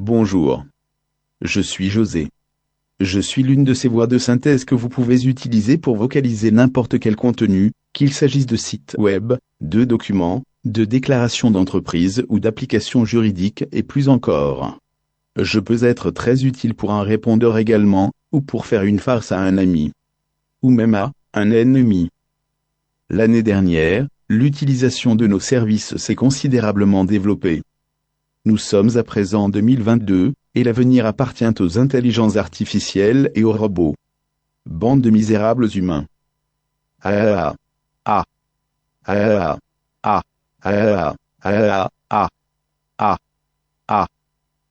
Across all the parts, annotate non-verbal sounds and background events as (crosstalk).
Bonjour. Je suis José. Je suis l'une de ces voix de synthèse que vous pouvez utiliser pour vocaliser n'importe quel contenu, qu'il s'agisse de sites web, de documents, de déclarations d'entreprise ou d'applications juridiques et plus encore. Je peux être très utile pour un répondeur également, ou pour faire une farce à un ami. Ou même à un ennemi. L'année dernière, l'utilisation de nos services s'est considérablement développée. Nous sommes à présent en 2022, et l'avenir appartient aux intelligences artificielles et aux robots. Bande de misérables humains. Ah ah ah ah ah ah ah ah ah ah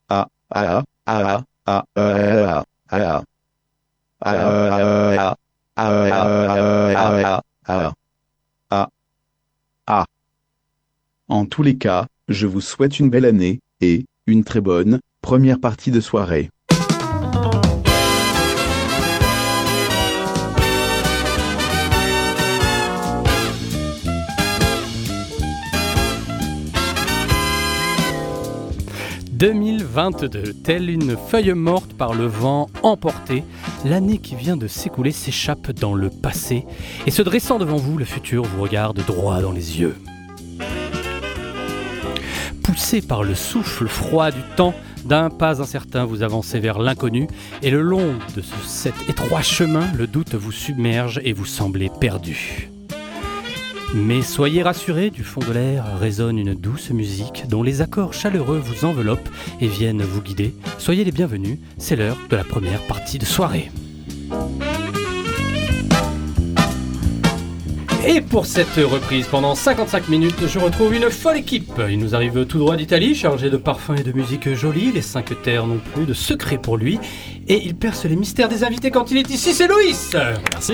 ah ah ah ah ah En tous les cas, je vous souhaite une belle année, et, une très bonne, première partie de soirée. « 2022, telle une feuille morte par le vent emporté, l'année qui vient de s'écouler s'échappe dans le passé, et se dressant devant vous, le futur vous regarde droit dans les yeux poussé par le souffle froid du temps, d'un pas incertain vous avancez vers l'inconnu, et le long de cet étroit chemin, le doute vous submerge et vous semblez perdu. Mais soyez rassurés, du fond de l'air résonne une douce musique dont les accords chaleureux vous enveloppent et viennent vous guider. Soyez les bienvenus, c'est l'heure de la première partie de soirée. Et pour cette reprise, pendant 55 minutes, je retrouve une folle équipe. Il nous arrive tout droit d'Italie, chargé de parfums et de musique jolie. Les cinq terres n'ont plus de secret pour lui. Et il perce les mystères des invités quand il est ici, c'est Loïs Merci.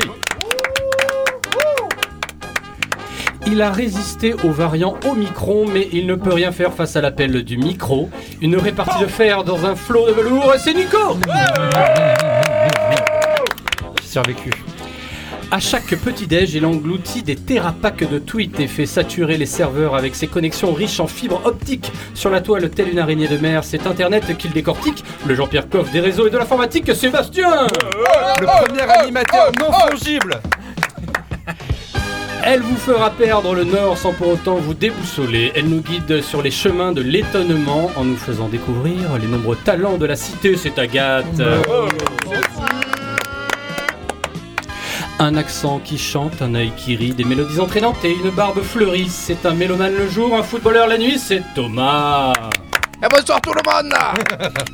Il a résisté aux variants Omicron, mais il ne peut rien faire face à l'appel du micro. Une répartie de fer dans un flot de velours, c'est Nico J'ai survécu. À chaque petit-déj, il engloutit des terrapacks de tweets et fait saturer les serveurs avec ses connexions riches en fibres optiques. Sur la toile, telle une araignée de mer, c'est Internet qu'il décortique. Le Jean-Pierre Coff des réseaux et de l'informatique, Sébastien Le premier animateur non fongible Elle vous fera perdre le nord sans pour autant vous déboussoler. Elle nous guide sur les chemins de l'étonnement en nous faisant découvrir les nombreux talents de la cité. C'est Agathe. Un accent qui chante, un œil qui rit, des mélodies entraînantes et une barbe fleurie. C'est un mélomane le jour, un footballeur la nuit, c'est Thomas. Et bonsoir tout le monde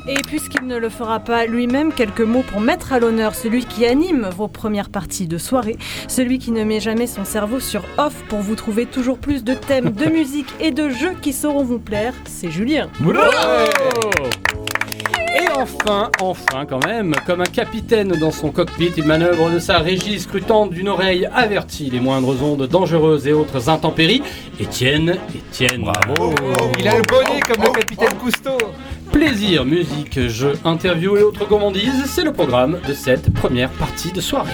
Et puisqu'il ne le fera pas lui-même, quelques mots pour mettre à l'honneur celui qui anime vos premières parties de soirée, celui qui ne met jamais son cerveau sur off pour vous trouver toujours plus de thèmes, de (laughs) musique et de jeux qui sauront vous plaire, c'est Julien. Enfin, enfin quand même, comme un capitaine dans son cockpit, il manœuvre de sa régie scrutant d'une oreille avertie les moindres ondes dangereuses et autres intempéries. Étienne, Étienne. Bravo Il a le bonnet comme le capitaine Cousteau Plaisir, musique, jeux, interviews et autres gourmandises, c'est le programme de cette première partie de soirée.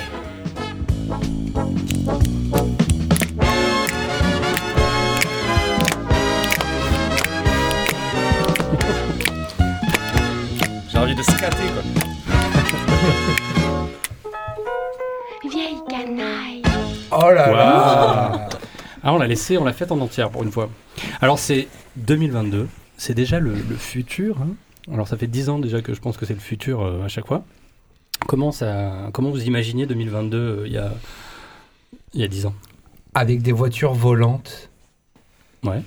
Envie de scatter quoi. (laughs) Vieille canaille. Oh là là Ah, on l'a laissé, on l'a fait en entière pour une fois. Alors c'est 2022, c'est déjà le, le futur. hein. Alors ça fait 10 ans déjà que je pense que c'est le futur euh, à chaque fois. Comment, ça, comment vous imaginez 2022 euh, il y, a, il y a 10 ans? Avec des voitures volantes. Ouais.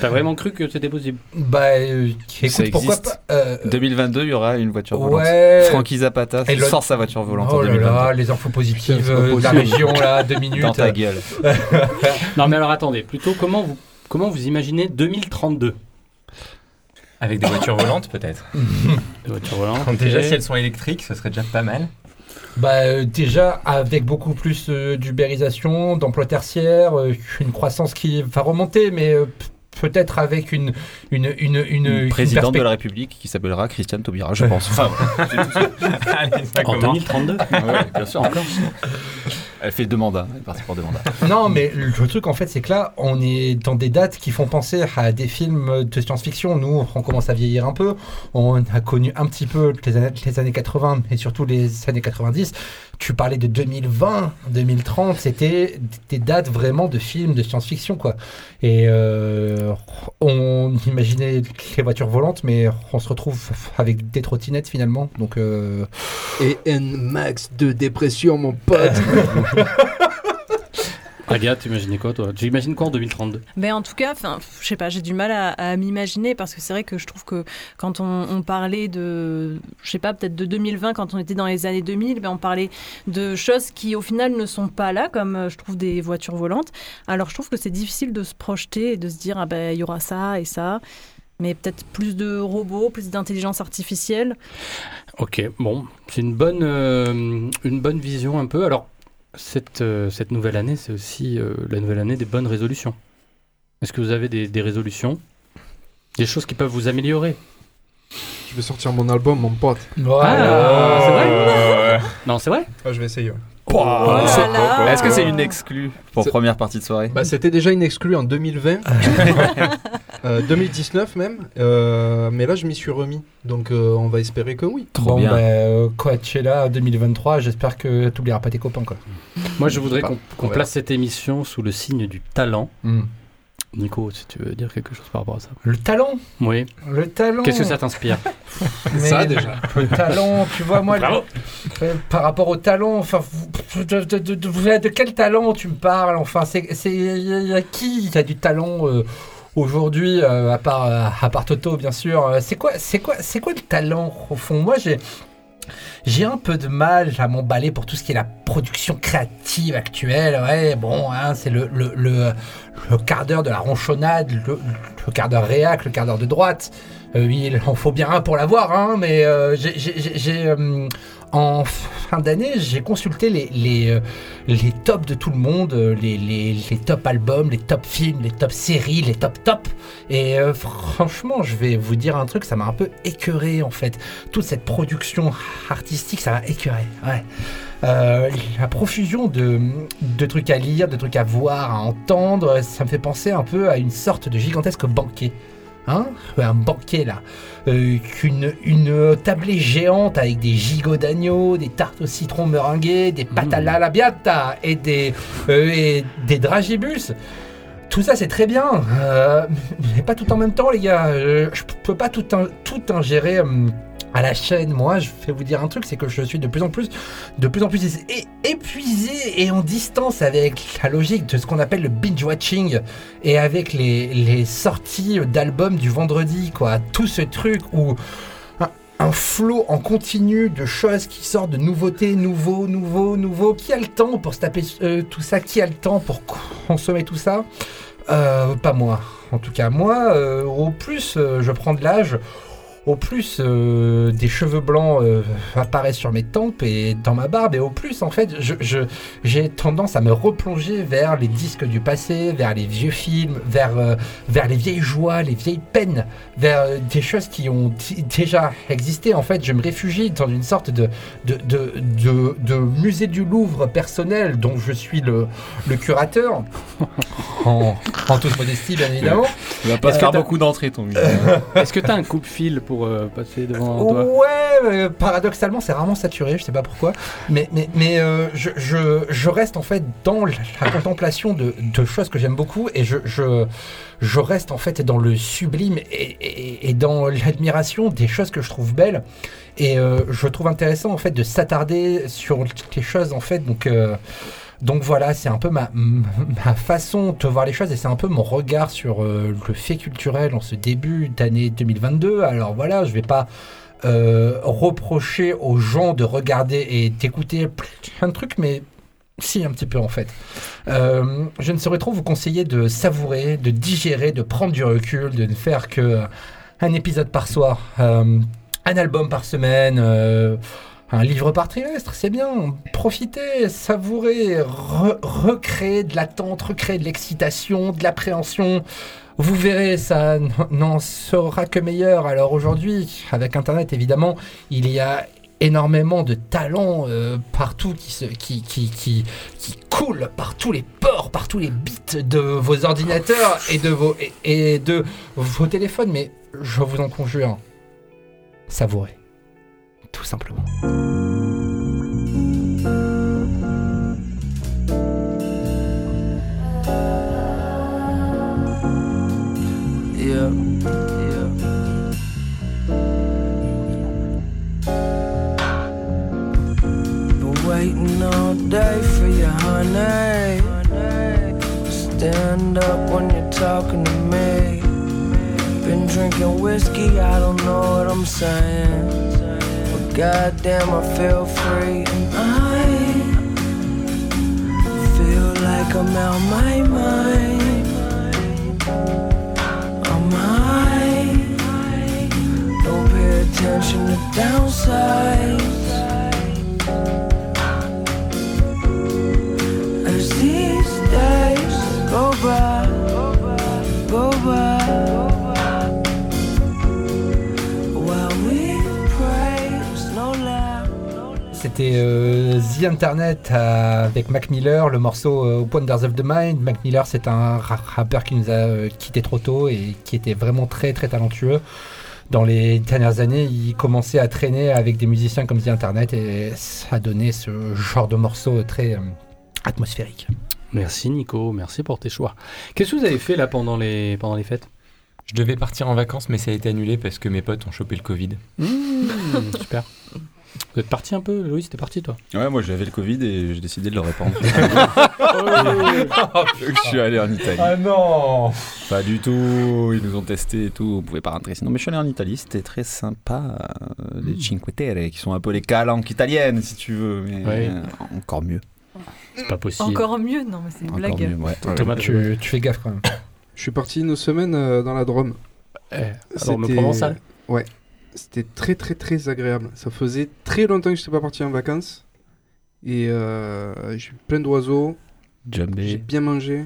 T'as vraiment cru que c'était possible Bah, euh, écoute, Ça pourquoi existe. pas euh, 2022, il y aura une voiture volante. Ouais. Francky Zapata Et le- sort sa voiture volante Oh en là 2022. là, les infos positives euh, de la région, là, deux minutes. Dans ta gueule. (laughs) Non mais alors attendez, plutôt comment vous, comment vous imaginez 2032 Avec des voitures volantes, peut-être. Les voitures volantes, Déjà, si elles sont électriques, ce serait déjà pas mal. Bah, euh, déjà, avec beaucoup plus euh, d'ubérisation, d'emplois tertiaires, euh, une croissance qui va remonter, mais euh, peut-être avec une, une, une, une, une Président de la République qui s'appellera Christiane Taubira, je pense. (laughs) Enfin, (laughs) Allez, ça En commence. 2032 ouais, bien sûr, encore. Elle fait deux mandats. Elle est partie pour deux mandats. Non, mais le truc en fait, c'est que là, on est dans des dates qui font penser à des films de science-fiction. Nous, on commence à vieillir un peu. On a connu un petit peu les années, les années 80 et surtout les années 90. Tu parlais de 2020, 2030, c'était des dates vraiment de films de science-fiction, quoi. Et euh, on imaginait les voitures volantes, mais on se retrouve avec des trottinettes finalement. Donc, euh, Et un max de dépression, mon pote. (laughs) Agathe, tu imaginais quoi toi? Tu imagines quoi en 2032 Mais en tout cas, je sais pas, j'ai du mal à, à m'imaginer parce que c'est vrai que je trouve que quand on, on parlait de, je sais pas, peut-être de 2020, quand on était dans les années 2000, ben on parlait de choses qui au final ne sont pas là, comme euh, je trouve des voitures volantes. Alors je trouve que c'est difficile de se projeter et de se dire, ah ben il y aura ça et ça. Mais peut-être plus de robots, plus d'intelligence artificielle. Ok, bon, c'est une bonne, euh, une bonne vision un peu. Alors, cette, euh, cette nouvelle année, c'est aussi euh, la nouvelle année des bonnes résolutions. Est-ce que vous avez des, des résolutions? Des choses qui peuvent vous améliorer? Je vais sortir mon album, mon pote. Ah, c'est vrai? Non, c'est vrai? Ah, je vais essayer. ouais. Oh là. Est-ce que c'est une exclue pour C'est- première partie de soirée Bah, c'était déjà une exclue en 2020, (laughs) Euh, 2019 même, Euh, mais là je m'y suis remis, donc euh, on va espérer que oui. Trop bon, bien. bah, euh, Coachella 2023, j'espère que tu n'oublieras pas tes copains, quoi. Moi, je voudrais qu'on place cette émission sous le signe du talent. Nico, si tu veux dire quelque chose par rapport à ça. Le talent, Oui. le talent. Qu'est-ce que ça t'inspire (laughs) Ça, déjà. Le talent, tu vois, moi, le- Bravo. euh, par rapport au talent, enfin, de, de- de- de- de quel talent tu me parles? Enfin, c'est, c'est, y a qui qui a du talent euh, aujourd'hui, euh, à part, euh, à part Toto, bien sûr? Euh, C'est quoi, c'est quoi, c'est quoi le talent au fond? Moi, j'ai, j'ai un peu de mal à m'emballer pour tout ce qui est la production créative actuelle. Ouais, bon, hein, c'est le, le, le, quart d'heure de la ronchonnade, le, quart d'heure réac, le quart d'heure de droite. Euh, oui, il en faut bien un pour l'avoir, hein, mais euh, j'ai- en fin d'année, j'ai consulté les, euh, tops de tout le monde, euh, les, les, top albums, les top films, les top séries, les top top. Et euh, franchement, je vais vous dire un truc, ça m'a un peu écœuré en fait. Toute cette production artistique, ça m'a écœuré. Ouais. La profusion de, de trucs à lire, de trucs à voir, à entendre, ça me fait penser un peu à une sorte de gigantesque banquet. Hein Un banquet là. Euh, une tablée géante avec des gigots d'agneau, des tartes au citron meringuées, des pâtes à Mmh. la labiata et des, euh, et des dragibus. Tout ça c'est très bien, euh, mais pas tout en même temps les gars. Euh, je peux pas tout, tout ingérer hum, à la chaîne. Moi, je vais vous dire un truc, c'est que je suis de plus en plus, de plus en plus épuisé et en distance avec la logique de ce qu'on appelle le binge watching et avec les, sorties d'albums du vendredi, quoi. Tout ce truc où un, flot en continu de choses qui sortent, de nouveautés, nouveaux, nouveaux, nouveaux. Qui a le temps pour se taper euh, tout ça? Qui a le temps pour consommer tout ça? Euh, Pas moi. En tout cas, moi, euh, au plus je prends de l'âge, au plus euh, des cheveux blancs euh, apparaissent sur mes tempes et dans ma barbe, et au plus, en fait, je- je- j'ai tendance à me replonger vers les disques du passé, vers les vieux films, vers, euh, vers les vieilles joies, les vieilles peines, vers euh, des choses qui ont déjà existé. En fait, je me réfugie dans une sorte de, de, de, de- de musée du Louvre personnel dont je suis le, le curateur, (laughs) en, en toute modestie, bien évidemment. Il va pas se faire beaucoup d'entrées, ton (laughs) musée. Est-ce que tu as un coupe-fil euh, passer devant Ouais, euh, paradoxalement, c'est rarement saturé, je sais pas pourquoi. Mais, mais, mais euh, je, reste en fait dans la, la contemplation de, choses que j'aime beaucoup et je, reste en fait dans le sublime et, dans l'admiration des choses que je trouve belles. Et je trouve intéressant en fait de s'attarder sur les choses en fait. Donc. Donc voilà, c'est un peu (laughs) ma, façon de voir les choses et c'est un peu mon regard sur euh, le fait culturel en ce début d'année 2022. Alors voilà, je vais pas euh, reprocher aux gens de regarder et d'écouter plein de trucs, mais si un petit peu en fait. Euh, je ne saurais trop vous conseiller de savourer, de digérer, de prendre du recul, de ne faire que un épisode par soir, un album par semaine. Un livre par trimestre, c'est bien. Profitez, savourez, re- recréer de l'attente, recréer de l'excitation, de l'appréhension. Vous verrez, ça n'en sera que meilleur. Alors aujourd'hui, avec Internet, évidemment, il y a énormément de talents euh, partout qui, coulent par tous les ports, par tous les bits de vos ordinateurs et de vos, et de vos téléphones. Mais je vous en conjure, savourez. Tout simplement. Yeah. Been waiting all day for you, honey. Stand up when you're talking to me. Been drinking whiskey, I don't know what I'm saying. Goddamn, I feel free. I feel like I'm out my mind. I'm high. Don't pay attention to downsides. C'était euh, The Internet euh, avec Mac Miller, le morceau euh, Wonders of the Mind. Mac Miller, c'est un ra- rappeur qui nous a euh, quitté trop tôt et qui était vraiment très très talentueux. Dans les dernières années, il commençait à traîner avec des musiciens comme The Internet et ça a donné ce genre de morceau très euh, atmosphérique. Merci Nico, merci pour tes choix. Qu'est-ce que vous avez fait là pendant les, pendant les fêtes? Je devais partir en vacances, mais ça a été annulé parce que mes potes ont chopé le Covid. Mmh, Super. (laughs) Vous êtes parti un peu Louis, t'es parti toi Ouais, moi j'avais le Covid et j'ai décidé de le répandre. (laughs) je suis allé en Italie. Ah non Pas du tout, ils nous ont testé et tout, on pouvait pas rentrer sinon. Mais je suis allé en Italie, c'était très sympa. euh, Les Cinque Terre, qui sont un peu les calanques italiennes, si tu veux, mais Ouais. euh, encore mieux. C'est pas possible. Encore mieux Non, mais c'est une blague. mieux, ouais. Thomas, tu, tu fais gaffe quand même. Je suis parti une semaine euh, dans la Drôme. Eh, alors C'était- provençal Ouais. C'était très très très agréable. Ça faisait très longtemps que je n'étais pas parti en vacances. Et euh, j'ai eu plein d'oiseaux. J'ai bien mangé.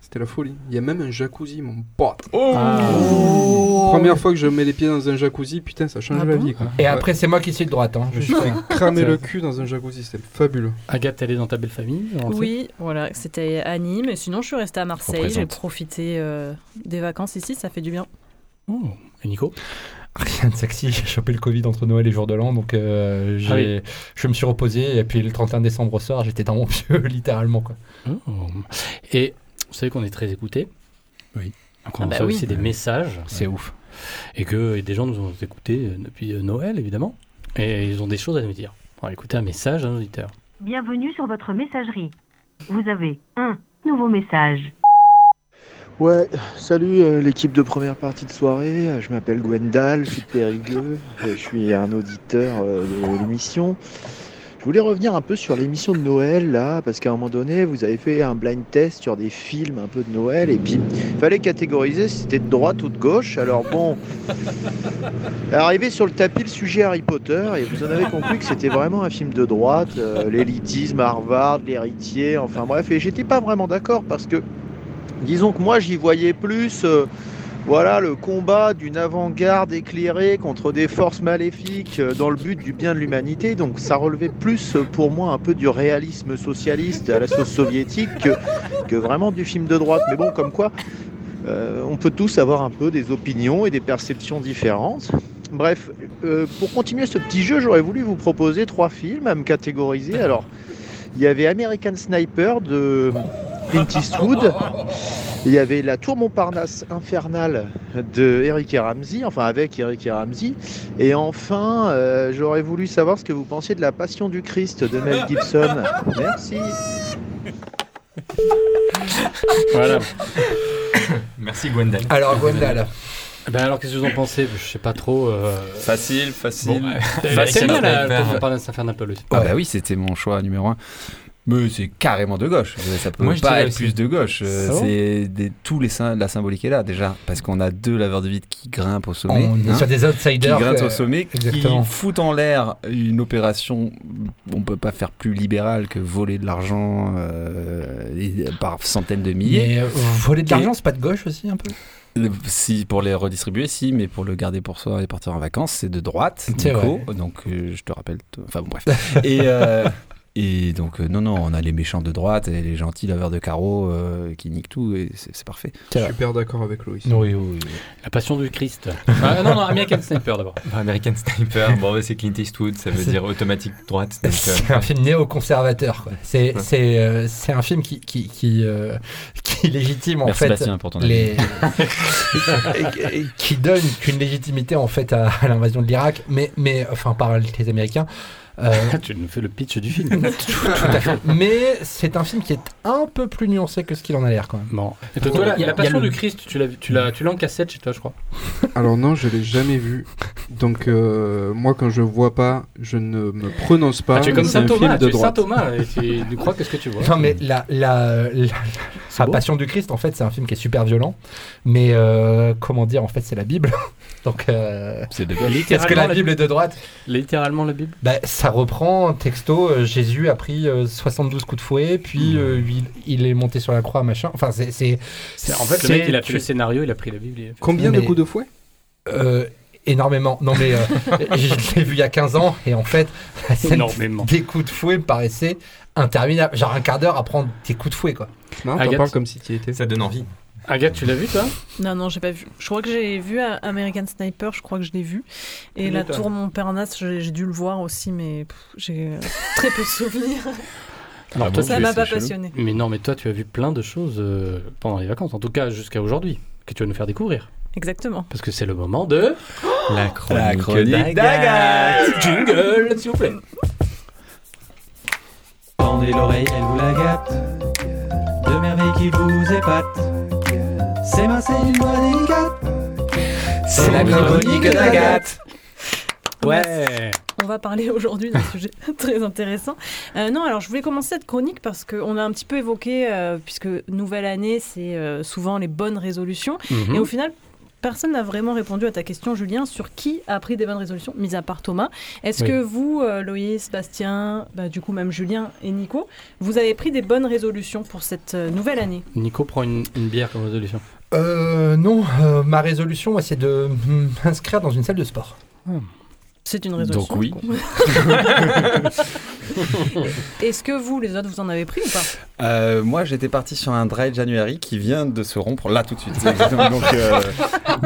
C'était la folie. Il y a même un jacuzzi, mon pote. Ah. Première fois que je mets les pieds dans un jacuzzi, putain, ça change Ah la bon vie. Quoi. Et Ouais. après, c'est moi qui suis de droite. Hein. je me suis fait cramer le cul dans un jacuzzi, c'était fabuleux. Agathe, elle est dans ta belle famille Oui, voilà, c'était à Nîmes. Et sinon, je suis restée à Marseille. J'ai profité euh, des vacances ici, ça fait du bien. Oh. Et Nico? Rien de sexy, j'ai chopé le Covid entre Noël et jour de l'an, donc euh, j'ai- Ah oui. je me suis reposé, et puis le 31 décembre au soir, j'étais dans mon (laughs) pieu, littéralement. Quoi. Oh. Et vous savez qu'on est très écoutés Oui. Ah bah oui. aussi des messages. C'est ouf. Et que des gens nous ont écoutés euh, depuis euh, Noël, évidemment. Et ils ont des choses à nous dire. On va écouter un message d'un auditeur. Bienvenue sur votre messagerie. Vous avez un nouveau message. Ouais, salut euh, l'équipe de première partie de soirée, Euh, je m'appelle Gwendal, je suis Périgueux, Euh, je suis un auditeur de l'émission. Je voulais revenir un peu sur l'émission de Noël là, parce qu'à un moment donné, vous avez fait un blind test sur des films un peu de Noël, et puis il fallait catégoriser si c'était de droite ou de gauche. Alors bon, (laughs) arrivé sur le tapis le sujet Harry Potter, et vous en avez conclu que c'était vraiment un film de droite, l'élitisme, Harvard, l'héritier, enfin bref, et j'étais pas vraiment d'accord parce que Disons que moi j'y voyais plus euh, voilà le combat d'une avant-garde éclairée contre des forces maléfiques euh, dans le but du bien de l'humanité. Donc ça relevait plus euh, pour moi un peu du réalisme socialiste à la sauce soviétique que, vraiment du film de droite. Mais bon, comme quoi, on peut tous avoir un peu des opinions et des perceptions différentes. Bref, pour continuer ce petit jeu, j'aurais voulu vous proposer trois films à me catégoriser. Alors, il y avait American Sniper de Clint Eastwood. Il y avait La Tour Montparnasse infernale de Eric et Ramsey, enfin avec Eric et Ramsey. Et enfin, euh, j'aurais voulu savoir ce que vous pensiez de La Passion du Christ de Mel Gibson. Merci. Voilà. Merci Gwendal. Alors, Gwendal. Ben alors, qu'est-ce que vous en pensez? Je sais pas trop. euh, Facile, facile. Bon, facile. Bien la Sniper. Tour Montparnasse infernale, Paul, aussi Ah bah oui, c'était mon choix numéro un. Mais c'est carrément de gauche. Ça peut Moi, pas être plus de gauche. Euh, c'est des, tous les la symbolique est là déjà, parce qu'on a deux laveurs de vide qui grimpent au sommet, On hein, sur des qui outsiders. grimpent euh, au sommet, exactement. qui foutent en l'air une opération. On peut pas faire plus libérale que voler de l'argent euh, par centaines de milliers. Mais euh, voler de l'argent, c'est pas de gauche aussi un peu? Le- Si pour les redistribuer, si, mais pour le garder pour soi et partir en vacances, c'est de droite. Nico. Donc euh, je te rappelle. Enfin bon bref. (laughs) et euh, et donc euh, non non, on a les méchants de droite et les gentils laveurs de carreaux euh, qui niquent tout et c'est c'est parfait. Super d'accord avec Loïs. Oui, oui, oui. La passion du Christ. (laughs) Ah, non, non, American Sniper d'abord. Bah, American Sniper, bon, c'est Clint Eastwood, ça veut C'est- dire automatique droite. donc, euh, C'est un film néoconservateur. quoi. C'est Ouais. c'est euh, c'est un film qui qui qui, euh, (laughs) qui légitime en Merci fait Bastien pour ton avis. les (laughs) qui donne une légitimité en fait à, à l'invasion de l'Irak, mais mais enfin par les Américains. Euh, (laughs) tu nous fais le pitch du film. (laughs) tout à fait. Mais c'est un film qui est un peu plus nuancé que ce qu'il en a l'air quand même. Bon. Et toi, toi, la, Il y a- la il y a passion le- du Christ, tu l'as, tu l'as, tu l'as en cassette chez toi, je crois. (laughs) Alors non, je l'ai jamais vu. Donc euh, moi, quand je vois pas, je ne me prononce pas. Ah, tu es comme Saint Thomas, tu es Saint. Thomas et tu, tu crois que ce que tu vois. Non mais la la, la. Passion du Christ en fait c'est un film qui est super violent, mais euh, comment dire en fait c'est la Bible. Donc euh, C'est de est-ce que la Bible est de droite Littéralement la Bible. Bah, ça reprend texto. euh, Jésus a pris euh, 72 coups de fouet, puis euh, il, il est monté sur la croix, machin. Enfin, c'est. En fait, le mec, il a fait le scénario, il a pris la Bible. il a fait- Combien de Mais- coups de fouet? Euh, énormément. Non, mais euh, (laughs) je l'ai vu il y a 15 ans, et en fait, (laughs) la scène Énormément. des coups de fouet me paraissait interminable. Genre un quart d'heure à prendre des coups de fouet, quoi. Non, t'en parles comme si tu y étais. Ça donne envie. Agathe, tu l'as vu, toi? Non, non, j'ai pas vu. Je crois que j'ai vu euh, American Sniper, je crois que je l'ai vu. Et La. Tour Montparnasse, j'ai j'ai dû le voir aussi, mais j'ai euh, (laughs) très peu de souvenirs. Alors, Ah toi, bon, Ça m'a pas passionné. Mais non, mais toi, tu as vu plein de choses euh, pendant les vacances, en tout cas jusqu'à aujourd'hui, que tu vas nous faire découvrir. Exactement. Parce que c'est le moment de. La (gasps) La chronique d'Agathe. Jingle, s'il vous plaît. Tendez l'oreille, elle vous la gâte. De merveilles qui vous épatent. C'est ma c'est une voix délicate. C'est la chronique d'Agathe. Ouais. On va parler aujourd'hui d'un (laughs) sujet très intéressant. Euh, non, alors je voulais commencer cette chronique parce qu'on a un petit peu évoqué, euh, puisque nouvelle année, c'est euh, souvent les bonnes résolutions. Mhm. Et au final, personne n'a vraiment répondu à ta question, Julien, sur qui a pris des bonnes résolutions, mis à part Thomas. Est-ce Oui. que vous, euh, Loïs, Bastien, bah, du coup même Julien et Nico, vous avez pris des bonnes résolutions pour cette euh, nouvelle année? Nico prend une, une bière comme résolution. Euh, non, euh, ma résolution, c'est de m'inscrire dans une salle de sport. C'est une résolution. Donc oui. (laughs) Est-ce que vous, les autres, vous en avez pris ou pas? Euh, moi, j'étais parti sur un dry January qui vient de se rompre là tout de suite. (laughs) Donc, euh,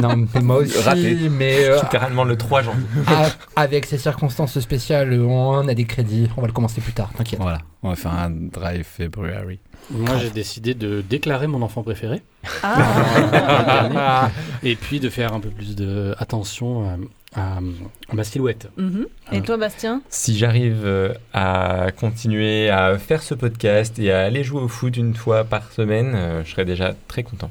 Non, mais moi aussi, Raté. mais euh, Littéralement le 3 janvier. a- (laughs) avec ces circonstances spéciales, on a des crédits. On va le commencer plus tard, t'inquiète. voilà, on va faire un dry February. Moi, j'ai décidé de déclarer mon enfant préféré. Ah Et puis de faire un peu plus de attention à, ma silhouette. Mhm. Et toi, Bastien Si j'arrive euh, à continuer à faire ce podcast et à aller jouer au foot une fois par semaine, euh, je serais déjà très content.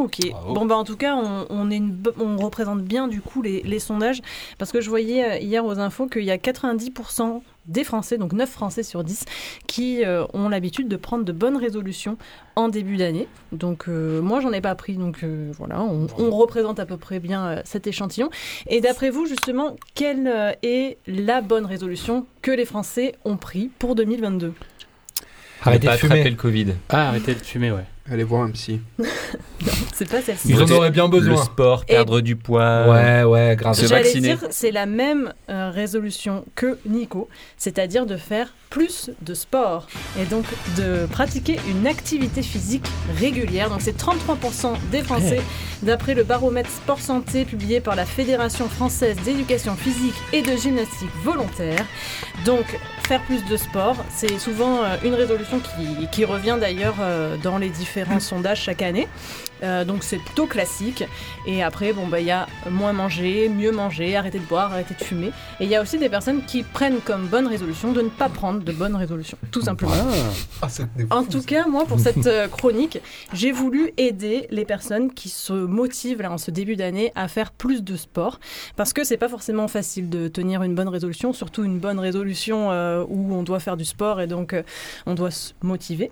Ok. Bon bah en tout cas, on, on est une bo- on représente bien du coup les, les sondages parce que je voyais euh, hier aux infos qu'il y a 90% des Français, donc 9 Français sur 10, qui euh, ont l'habitude de prendre de bonnes résolutions en début d'année. Donc euh, moi j'en ai pas pris, donc euh, voilà, on, on représente à peu près bien euh, cet échantillon. Et d'après vous justement, quelle est la bonne résolution que les Français ont pris pour 2022 Arrêtez de fumer. le Covid. Ah, arrêtez de fumer, ouais. Allez voir un (laughs) psy. C'est pas celle-ci. Ils en auraient bien Le besoin. sport, Et- perdre du poids. Ouais, ouais, grave. Se J'allais vacciner. dire, c'est la même euh, résolution que Nico, c'est-à-dire de faire plus de sport et donc de pratiquer une activité physique régulière. Donc c'est 33% des Français, d'après le baromètre sport santé publié par la Fédération française d'éducation physique et de gymnastique volontaire. Donc faire plus de sport, c'est souvent euh, une résolution qui, qui revient d'ailleurs euh, dans les différents sondages chaque année. Euh, donc c'est plutôt classique. Et après, bon, bah, il y a moins manger, mieux manger, arrêter de boire, arrêter de fumer. Et il y a aussi des personnes qui prennent comme bonne résolution de ne pas prendre de bonnes résolutions, tout simplement. En tout cas, moi, pour cette euh, chronique, j'ai voulu aider les personnes qui se motivent là en ce début d'année à faire plus de sport, parce que c'est pas forcément facile de tenir une bonne résolution, surtout une bonne résolution euh, où on doit faire du sport et donc euh, on doit se motiver.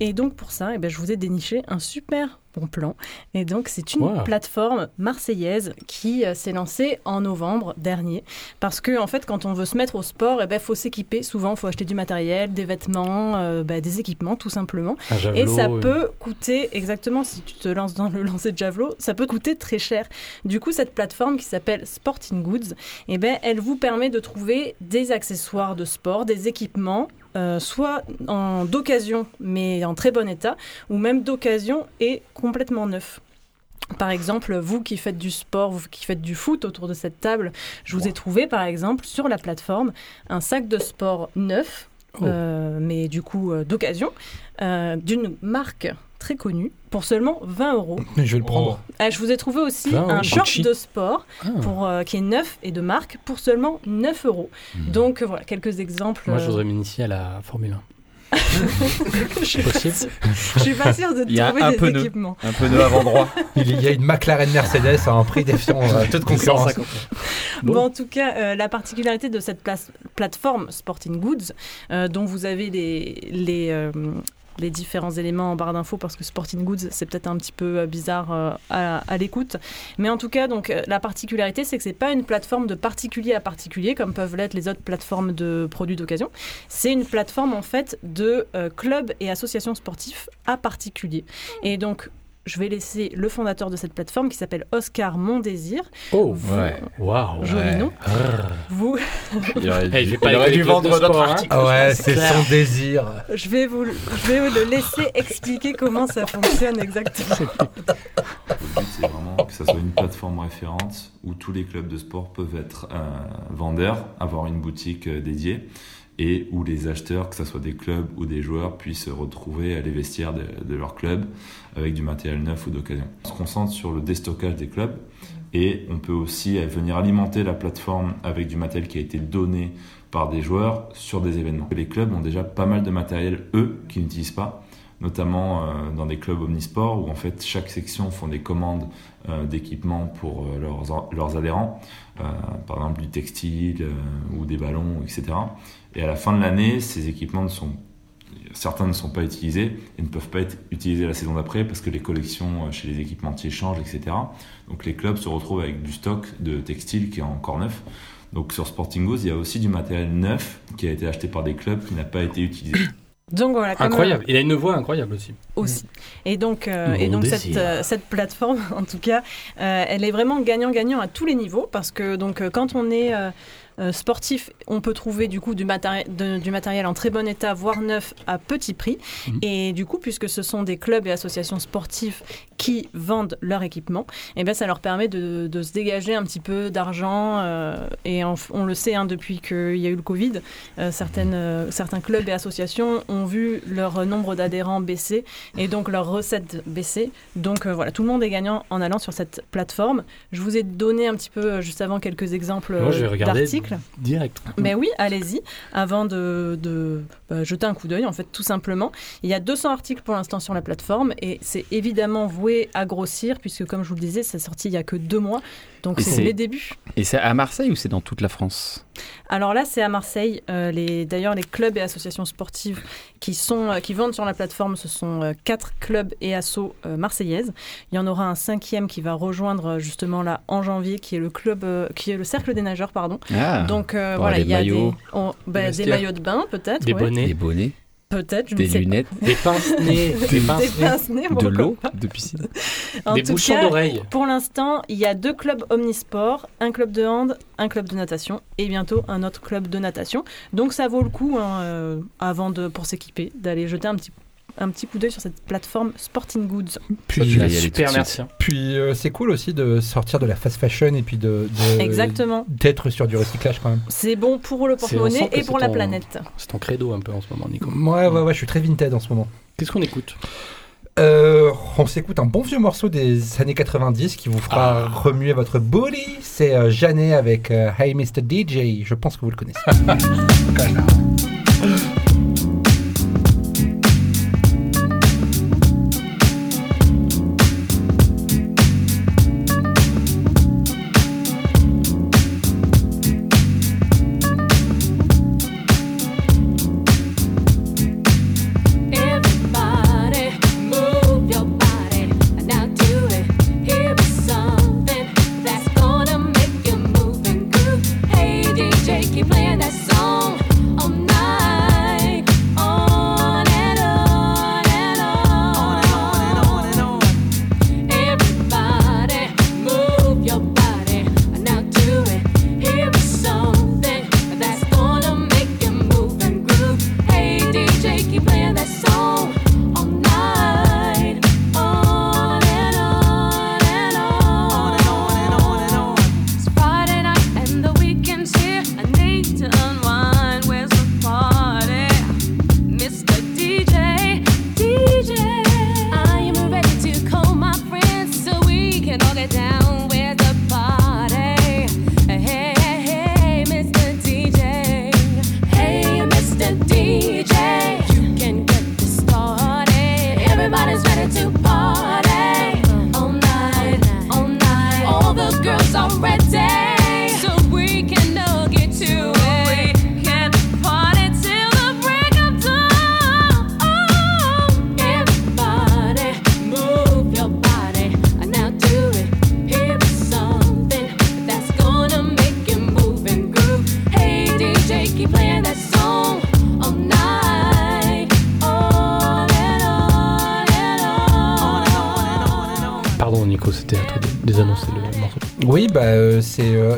Et donc pour ça, eh ben, je vous ai déniché un super Bon plan. Et donc, c'est une Wow. plateforme marseillaise qui euh, s'est lancée en novembre dernier. Parce que, en fait, quand on veut se mettre au sport, il faut s'équiper. Souvent, il faut acheter du matériel, des vêtements, euh, bah, des équipements, tout simplement. Javelot, Et ça peut coûter, exactement, si tu te lances dans le lancer de javelot, ça peut coûter très cher. Du coup, cette plateforme qui s'appelle Sporting Goods, eh ben, elle vous permet de trouver des accessoires de sport, des équipements, euh, soit en d'occasion, mais en très bon état, ou même d'occasion et complètement neuf. Par exemple, vous qui faites du sport, vous qui faites du foot autour de cette table, je vous ai trouvé par exemple sur la plateforme un sac de sport neuf, Oh. euh, mais du coup euh, d'occasion, d'une marque très connue pour seulement 20 euros. Je vais le prendre. Euh, je vous ai trouvé aussi 20 euros. un short Gucci. de sport Ah. pour, euh, qui est neuf et de marque pour seulement 9 euros. Donc euh, voilà, quelques exemples. Moi, je euh, voudrais m'initier à la Formule 1. je suis pas Possible sûre- je suis pas sûre de Il y a trouver un des pneu. équipements. Un pneu avant droit. (laughs) Il y a une McLaren Mercedes à un prix défiant euh, toute concurrence. 150. Bon. (laughs) Bon. en tout cas, euh, la particularité de cette place- plateforme Sporting Goods, euh, dont vous avez les, les, euh, les différents éléments en barre d'infos, parce que Sporting Goods, c'est peut-être un petit peu euh, bizarre euh, à, l'écoute. Mais en tout cas, donc, euh, la particularité, c'est que c'est pas une plateforme de particulier à particulier, comme peuvent l'être les autres plateformes de produits d'occasion. C'est une plateforme, en fait, de clubs et associations sportifs à particulier. Et donc, je vais laisser le fondateur de cette plateforme, qui s'appelle Oscar Mondésir, Oh, Ouais. waouh. joli nom, vous Il aurait (laughs) Eh, dû, il aurait dû vendre de notre sport, hein. article. Ah ouais, C'est son désir. Je vais, vous, je vais le laisser expliquer comment ça fonctionne exactement. (laughs) Le but, c'est vraiment que ça soit une plateforme référente où tous les clubs de sport peuvent être euh, vendeurs, avoir une boutique euh, dédiée et où les acheteurs, que ce soit des clubs ou des joueurs, puissent se retrouver à les vestiaires de, de leur club avec du matériel neuf ou d'occasion. On se concentre sur le déstockage des clubs et on peut aussi venir alimenter la plateforme avec du matériel qui a été donné par des joueurs sur des événements. Les clubs ont déjà pas mal de matériel, eux, qu'ils n'utilisent pas notamment euh, dans des clubs omnisports où en fait chaque section font des commandes euh, d'équipements pour euh, leurs, adhérents, par exemple du textile ou des ballons, etc. Et à la fin de l'année, ces équipements ne sont certains ne sont pas utilisés et ne peuvent pas être utilisés la saison d'après parce que les collections chez les équipementiers changent, etc. Donc les clubs se retrouvent avec du stock de textile qui est encore neuf. Donc sur Sporting Goods, il y a aussi du matériel neuf qui a été acheté par des clubs qui n'a pas été utilisé. Donc voilà, comme, Incroyable. Il a une voix incroyable aussi. euh, aussi. Et donc, euh, et donc désir. cette, euh, cette plateforme, (laughs) en tout cas, euh, elle est vraiment gagnant-gagnant à tous les niveaux parce que donc euh, quand on est euh, euh, sportif, on peut trouver du coup du, matéri- de- du matériel en très bon état, voire neuf, à petit prix. Mhm. Et du coup, puisque ce sont des clubs et associations sportives qui vendent leur équipement, et ben ça leur permet de, de se dégager un petit peu d'argent. euh, et on, on le sait, hein, depuis qu'il y a eu le Covid, euh, certaines, euh, certains clubs et associations ont vu leur nombre d'adhérents baisser et donc leurs recettes baisser. Donc euh, voilà, tout le monde est gagnant en allant sur cette plateforme. Je vous ai donné un petit peu euh, juste avant quelques exemples Moi, direct. Mais oui, allez-y, avant de, de, bah, jeter un coup d'œil, en fait, tout simplement. Il y a 200 articles pour l'instant sur la plateforme et c'est évidemment voué à grossir, puisque comme je vous le disais, c'est sorti il y a que deux mois, donc c'est- les débuts. Et c'est à Marseille ou c'est dans toute la France? Alors là, c'est à Marseille. Euh, les, D'ailleurs, les clubs et associations sportives qui, sont, euh, qui vendent sur la plateforme, ce sont euh, quatre clubs et assos euh, marseillaises. Il y en aura un cinquième qui va rejoindre justement là en janvier, qui est le club, euh, qui est le cercle des nageurs, pardon. Ah, Donc euh, voilà, il y a maillots. des, on- bah, des maillots de bain peut-être, Des ouais. bonnets, Des bonnets, peut-être, je des ne sais lunettes, des pince-nez, (laughs) des Des pince-nez, pince-nez, de l'eau, de piscine. En des tout bouchons cas, d'oreilles. Pour l'instant, il y a deux clubs omnisports, un club de hand, un club de natation et bientôt un autre club de natation. Donc ça vaut le coup, hein, euh, avant de, pour s'équiper, d'aller jeter un petit, un petit coup d'œil sur cette plateforme Sporting Goods. Puis, tout Super, merci. suite. puis euh, c'est cool aussi de sortir de la fast fashion et puis de, de- Exactement. d'être sur du recyclage quand même. C'est bon pour le porte-monnaie et pour la ton- planète. C'est ton credo un peu en ce moment, Nico. Ouais, ouais, ouais, je suis très vintage en ce moment. Qu'est-ce qu'on écoute? Euh, on s'écoute un bon vieux morceau des années 90 qui vous fera Ah. remuer votre body. C'est euh, Jeannet avec euh, Hey Mr. DJ. Je pense que vous le connaissez. (laughs)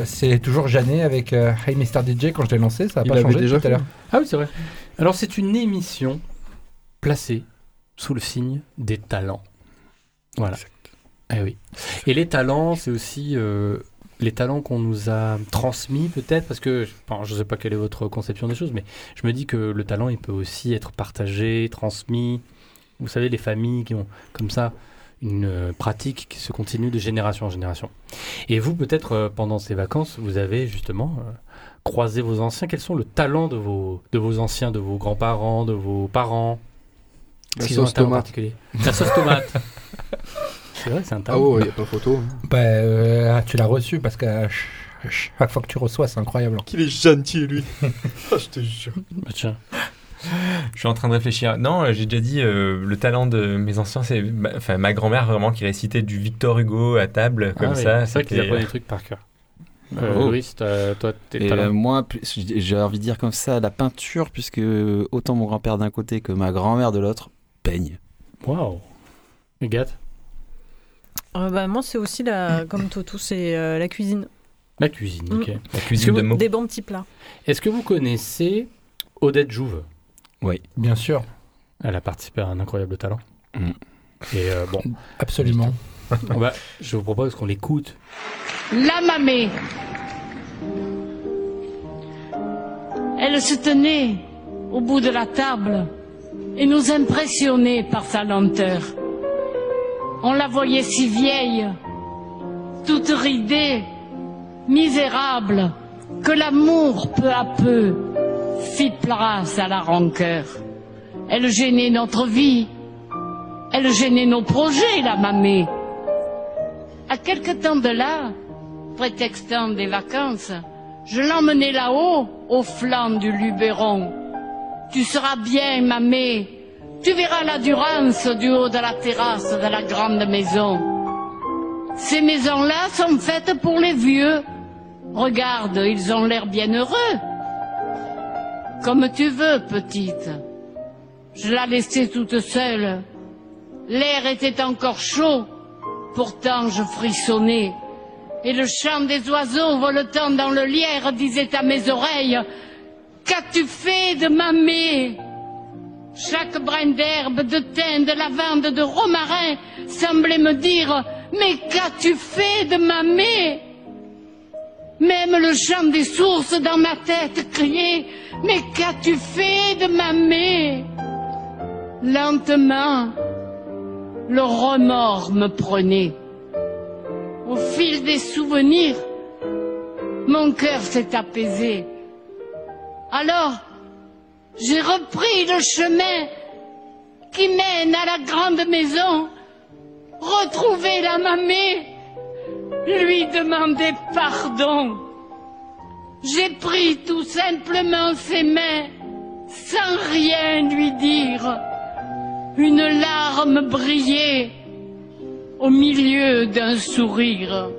c'est toujours Janet avec euh, Hey Mr DJ quand je l'ai lancé, ça a Il pas changé déjà tout à l'heure. Ah oui, c'est vrai. Alors, c'est une émission placée sous le signe des talents. Voilà. Eh oui. Et les talents, c'est aussi euh, les talents qu'on nous a transmis, peut-être, parce que je ne sais pas quelle est votre conception des choses, mais je me dis que le talent, il peut aussi être partagé, transmis. Vous savez, les familles qui ont comme ça une euh, pratique qui se continue de génération en génération. Et vous, peut-être, euh, pendant ces vacances, vous avez justement euh, croisé vos anciens. Quels sont le talent de vos, de vos anciens, de vos grands-parents, de vos parents? Est-ce qu'ils ont un talent tomate. particulier La sauce tomate. (laughs) c'est vrai, c'est un Ah talent. ouais, il n'y a pas photo. hein. Bah, euh, tu l'as reçu parce que euh, ch- chaque fois que tu reçois, c'est incroyable. Qu'il est gentil, lui. (laughs) Ah, je te jure. Bah, tiens. Je suis en train de réfléchir. Non, euh, j'ai déjà dit, euh, le talent de mes anciens, c'est ma- enfin, ma grand-mère vraiment qui récitait du Victor Hugo à table, comme Ah oui, ça. C'est vrai qu'ils apprennent des trucs par cœur. Euh, Oh. Louis, toi, tes euh, moi, j'ai envie de dire comme ça, la peinture, puisque autant mon grand-père d'un côté que ma grand-mère de l'autre peigne. Waouh. Et Gat Euh, bah, moi, c'est aussi la, comme Toto, c'est euh, la cuisine. La cuisine, ok. Mm. La Est-ce cuisine de vous- mots. Des bons petits plats. Est-ce que vous connaissez Odette Jouve? Oui. Bien sûr, Elle a participé à un incroyable talent. Mm. Et euh, bon, absolument. va- (laughs) je vous propose qu'on l'écoute. La mamée. Elle se tenait au bout de la table et nous impressionnait par sa lenteur. On la voyait si vieille, toute ridée, misérable, que l'amour peu à peu fit place à la rancœur. Elle gênait notre vie, elle gênait nos projets, la mamée. À quelque temps de là, prétextant des vacances, je l'emmenai là-haut, au flanc du Luberon. Tu seras bien, mamé. Tu verras la durance du haut de la terrasse de la grande maison. Ces maisons-là sont faites pour les vieux. Regarde, ils ont l'air bien heureux. Comme tu veux, petite. Je la laissais toute seule. L'air était encore chaud. Pourtant, je frissonnais. Et le chant des oiseaux voletant dans le lierre disait à mes oreilles Qu'as-tu fait de mamé Chaque brin d'herbe, de thym, de lavande, de romarin semblait me dire Mais qu'as-tu fait de mamé Même le chant des sources dans ma tête criait Mais qu'as-tu fait de mamé Lentement, le remords me prenait. Au fil des souvenirs, mon cœur s'est apaisé. Alors, j'ai repris le chemin qui mène à la grande maison, retrouver la mamée, lui demander pardon. J'ai pris tout simplement ses mains, sans rien lui dire. Une larme brillait au milieu d'un sourire.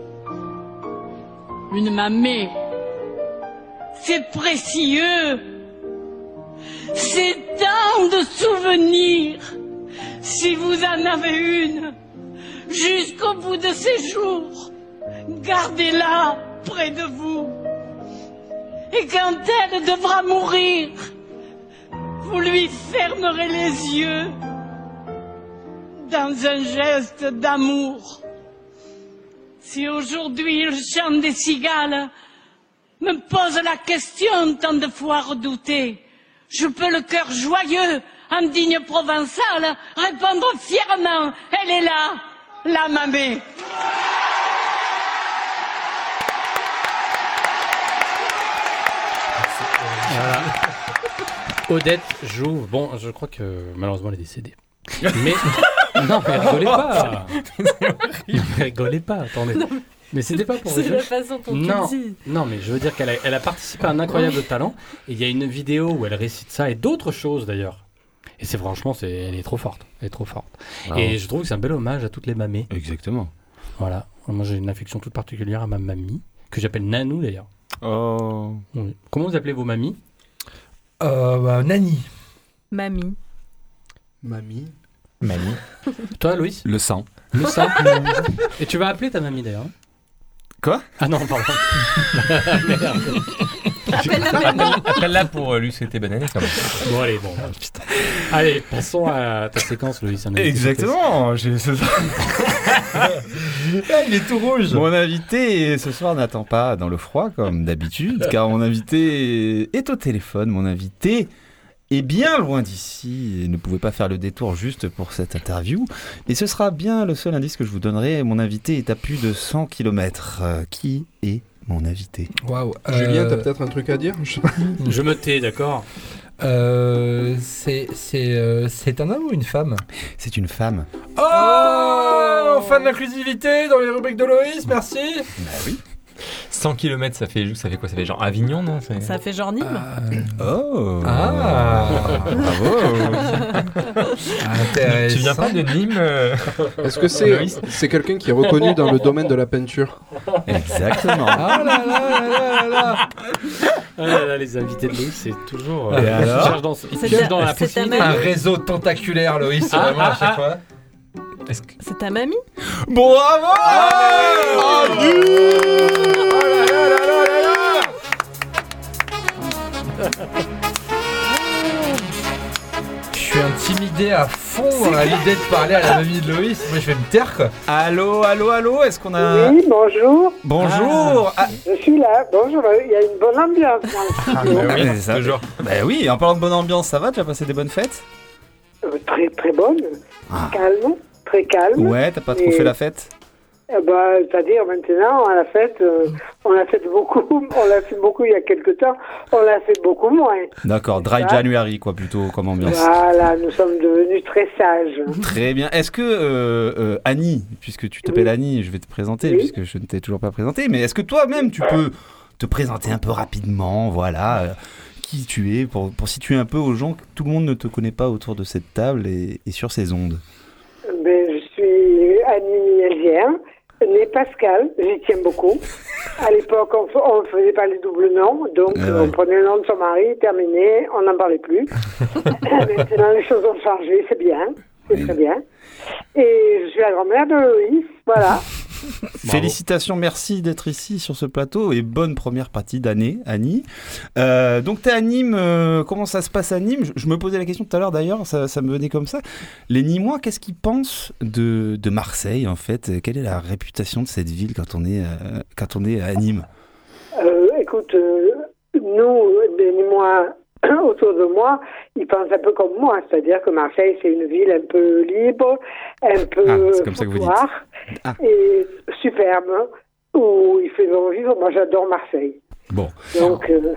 Une mamée, c'est précieux, c'est tant de souvenirs. Si vous en avez une, jusqu'au bout de ces jours, gardez-la près de vous. Et quand elle devra mourir, vous lui fermerez les yeux dans un geste d'amour. Si aujourd'hui le chant des cigales me pose la question tant de fois redoutée, je peux le cœur joyeux, en digne provençal, répondre fièrement, elle est là, la mamée. Voilà. Odette Jouve. Bon, je crois que malheureusement elle est décédée. Mais (laughs) non, mais rigolez pas. (laughs) Mais rigolez pas, attendez. Mais c'était pas pour C'est la façon dont tu non, le dis. non, mais je veux dire qu'elle a, elle a participé à un incroyable talent. Et il y a une vidéo où elle récite ça et d'autres choses d'ailleurs. Et c'est franchement, c'est, elle est trop forte. Elle est trop forte. Bravo. Et je trouve que c'est un bel hommage à toutes les mamées. Exactement. Voilà. Moi, j'ai une affection toute particulière à ma mamie, que j'appelle Nanou d'ailleurs. Oh. Oui. Comment vous appelez vos mamies Euh, bah, Nani. Mamie. Mamie. Mamie. (laughs) Toi, Louis Le sang. Le sang. (laughs) Et tu vas appeler ta mamie d'ailleurs. Quoi? Ah non, pardon. (laughs) Merde. Appelle- Appelle-la pour euh, lui souhaiter bonne année quand même. Bon, allez, bon. Allez, passons à ta séquence, Louis. été Exactement, j'ai. Il est tout rouge. Mon invité ce soir n'attend pas dans le froid comme d'habitude, car mon invité est au téléphone. Mon invité est bien loin d'ici et ne pouvait pas faire le détour juste pour cette interview. Et ce sera bien le seul indice que je vous donnerai. Mon invité est à plus de 100 km. qui est mon invité? Waouh. Julien, euh, t'as peut-être un truc à dire? Je me tais, d'accord euh, c'est c'est euh, c'est un homme ou une femme? C'est une femme. Oh Fan d'inclusivité dans les rubriques de Loïs, merci. Bah oui. 100 km, ça fait, ça fait quoi? Ça fait genre Avignon, non? Ça fait genre Nîmes Oh Ah Bravo Intéressant. Tu viens pas de Nîmes euh, Est-ce que c'est c'est quelqu'un qui est reconnu dans le domaine de la peinture? Exactement. Ah là là là là là Ah là là, les invités de Louis, c'est toujours. euh, alors cherchent dans, dans la. Un réseau tentaculaire, Loïs, Ah, vraiment à ah, chaque ah. fois. Est-ce que- C'est ta mamie Bravo Oh là là là là là là Je suis intimidé à fond à l'idée de parler à la mamie de Loïs. Moi, je vais me taire quoi. Allô, allô, allô Est-ce qu'on a... Oui, bonjour. Bonjour Ah, Je suis là. Bonjour. Il y a une bonne ambiance dans le studio. bah oui, c'est ça. Bah oui, en parlant de bonne ambiance, ça va Tu as passé des bonnes fêtes? Très très bonne. Ah. Calme. Très calme. Ouais, t'as pas trop Et- fait la fête Eh ben, C'est-à-dire maintenant, à la fête, euh, on l'a fait beaucoup. (laughs) On l'a fait beaucoup il y a quelque temps. On l'a fait beaucoup moins. D'accord, dry Ça. January, quoi, plutôt, comme ambiance. Voilà, nous sommes devenus très sages. Très bien. Est-ce que euh, euh, Annie, puisque tu t'appelles Annie, je vais te présenter, Oui. puisque je ne t'ai toujours pas présenté, mais est-ce que toi-même tu peux te présenter un peu rapidement, voilà, euh, qui tu es, pour, pour situer un peu aux gens que tout le monde ne te connaît pas autour de cette table et, et sur ces ondes Ben, je suis Annie Elvière, née Pascal, j'y tiens beaucoup. À l'époque, on ne faisait pas les doubles noms, donc Ah ouais. on prenait le nom de son mari, terminé, on n'en parlait plus. (laughs) Maintenant, les choses ont changé, c'est bien, c'est très bien. Et je suis la grand-mère de Loïs, voilà. Félicitations, merci d'être ici sur ce plateau et bonne première partie d'année, Annie. Euh, donc, tu es à Nîmes, euh, comment ça se passe à Nîmes je, je me posais la question tout à l'heure d'ailleurs, ça, ça me venait comme ça. Les Nîmois, qu'est-ce qu'ils pensent de, de Marseille en fait? Quelle est la réputation de cette ville quand on est, euh, quand on est à Nîmes Euh, écoute, euh, nous, ben, moi, (clears throat) autour de moi, ils pensent un peu comme moi, c'est-à-dire que Marseille, c'est une ville un peu libre, un peu Ah, c'est comme ça que vous dites. foutoir Ah. et superbe, où il fait bon vivre. Moi, j'adore Marseille. Bon. Donc, euh,